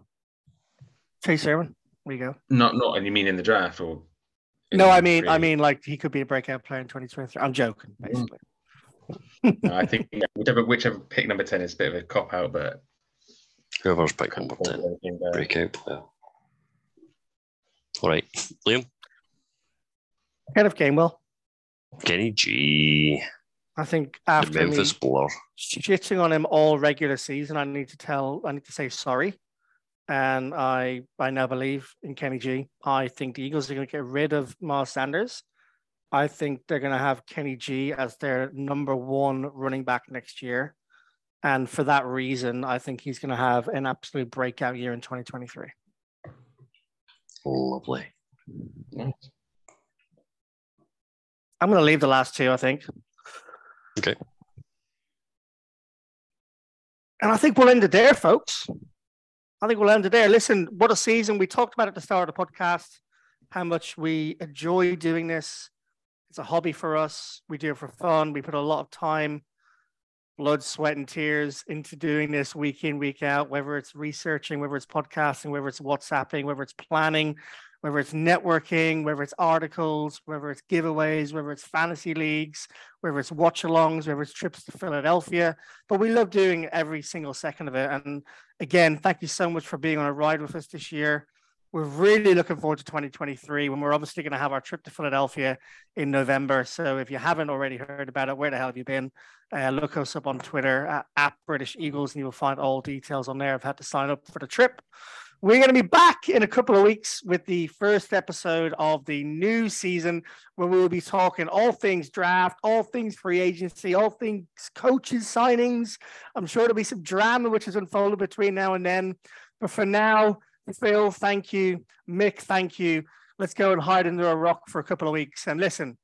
Chase Irwin. There you go. Not not. And you mean in the draft or? No, I the mean, I mean, like he could be a breakout player in 2023. I'm joking, Mm. Basically. No, I think yeah, whichever whichever pick number ten is a bit of a cop out, but Whoever's pick number ten. anything there. Breakout player. All right, Liam. Kenneth Gainwell. Kenny G. I think The after me Memphis Blur. shitting on him all regular season, I need to tell, I need to say sorry. And I, I now believe in Kenny G. I think the Eagles are going to get rid of Miles Sanders. I think they're going to have Kenny G as their number one running back next year. And for that reason, I think he's going to have an absolute breakout year in 2023. Lovely. Nice. I'm going to leave the last two, I think. Okay. And I think we'll end it there, folks. I think we'll end it there. Listen, what a season. We talked about at the start of the podcast how much we enjoy doing this. It's a hobby for us. We do it for fun. We put a lot of time, blood, sweat, and tears into doing this week in, week out, whether it's researching, whether it's podcasting, whether it's WhatsApping, whether it's planning, whether it's networking, whether it's articles, whether it's giveaways, whether it's fantasy leagues, whether it's watch alongs, whether it's trips to Philadelphia. But we love doing every single second of it. And again, thank you so much for being on a ride with us this year. We're really looking forward to 2023 when we're obviously going to have our trip to Philadelphia in November. So if you haven't already heard about it, where the hell have you been? Uh, look us up on Twitter at, at British Eagles and you will find all details on there. I've had to sign up for the trip. We're going to be back in a couple of weeks with the first episode of the new season where we will be talking all things draft, all things free agency, all things coaches signings. I'm sure there'll be some drama which is unfolded between now and then. But for now, Phil, thank you. Mick, thank you. Let's go and hide under a rock for a couple of weeks and listen.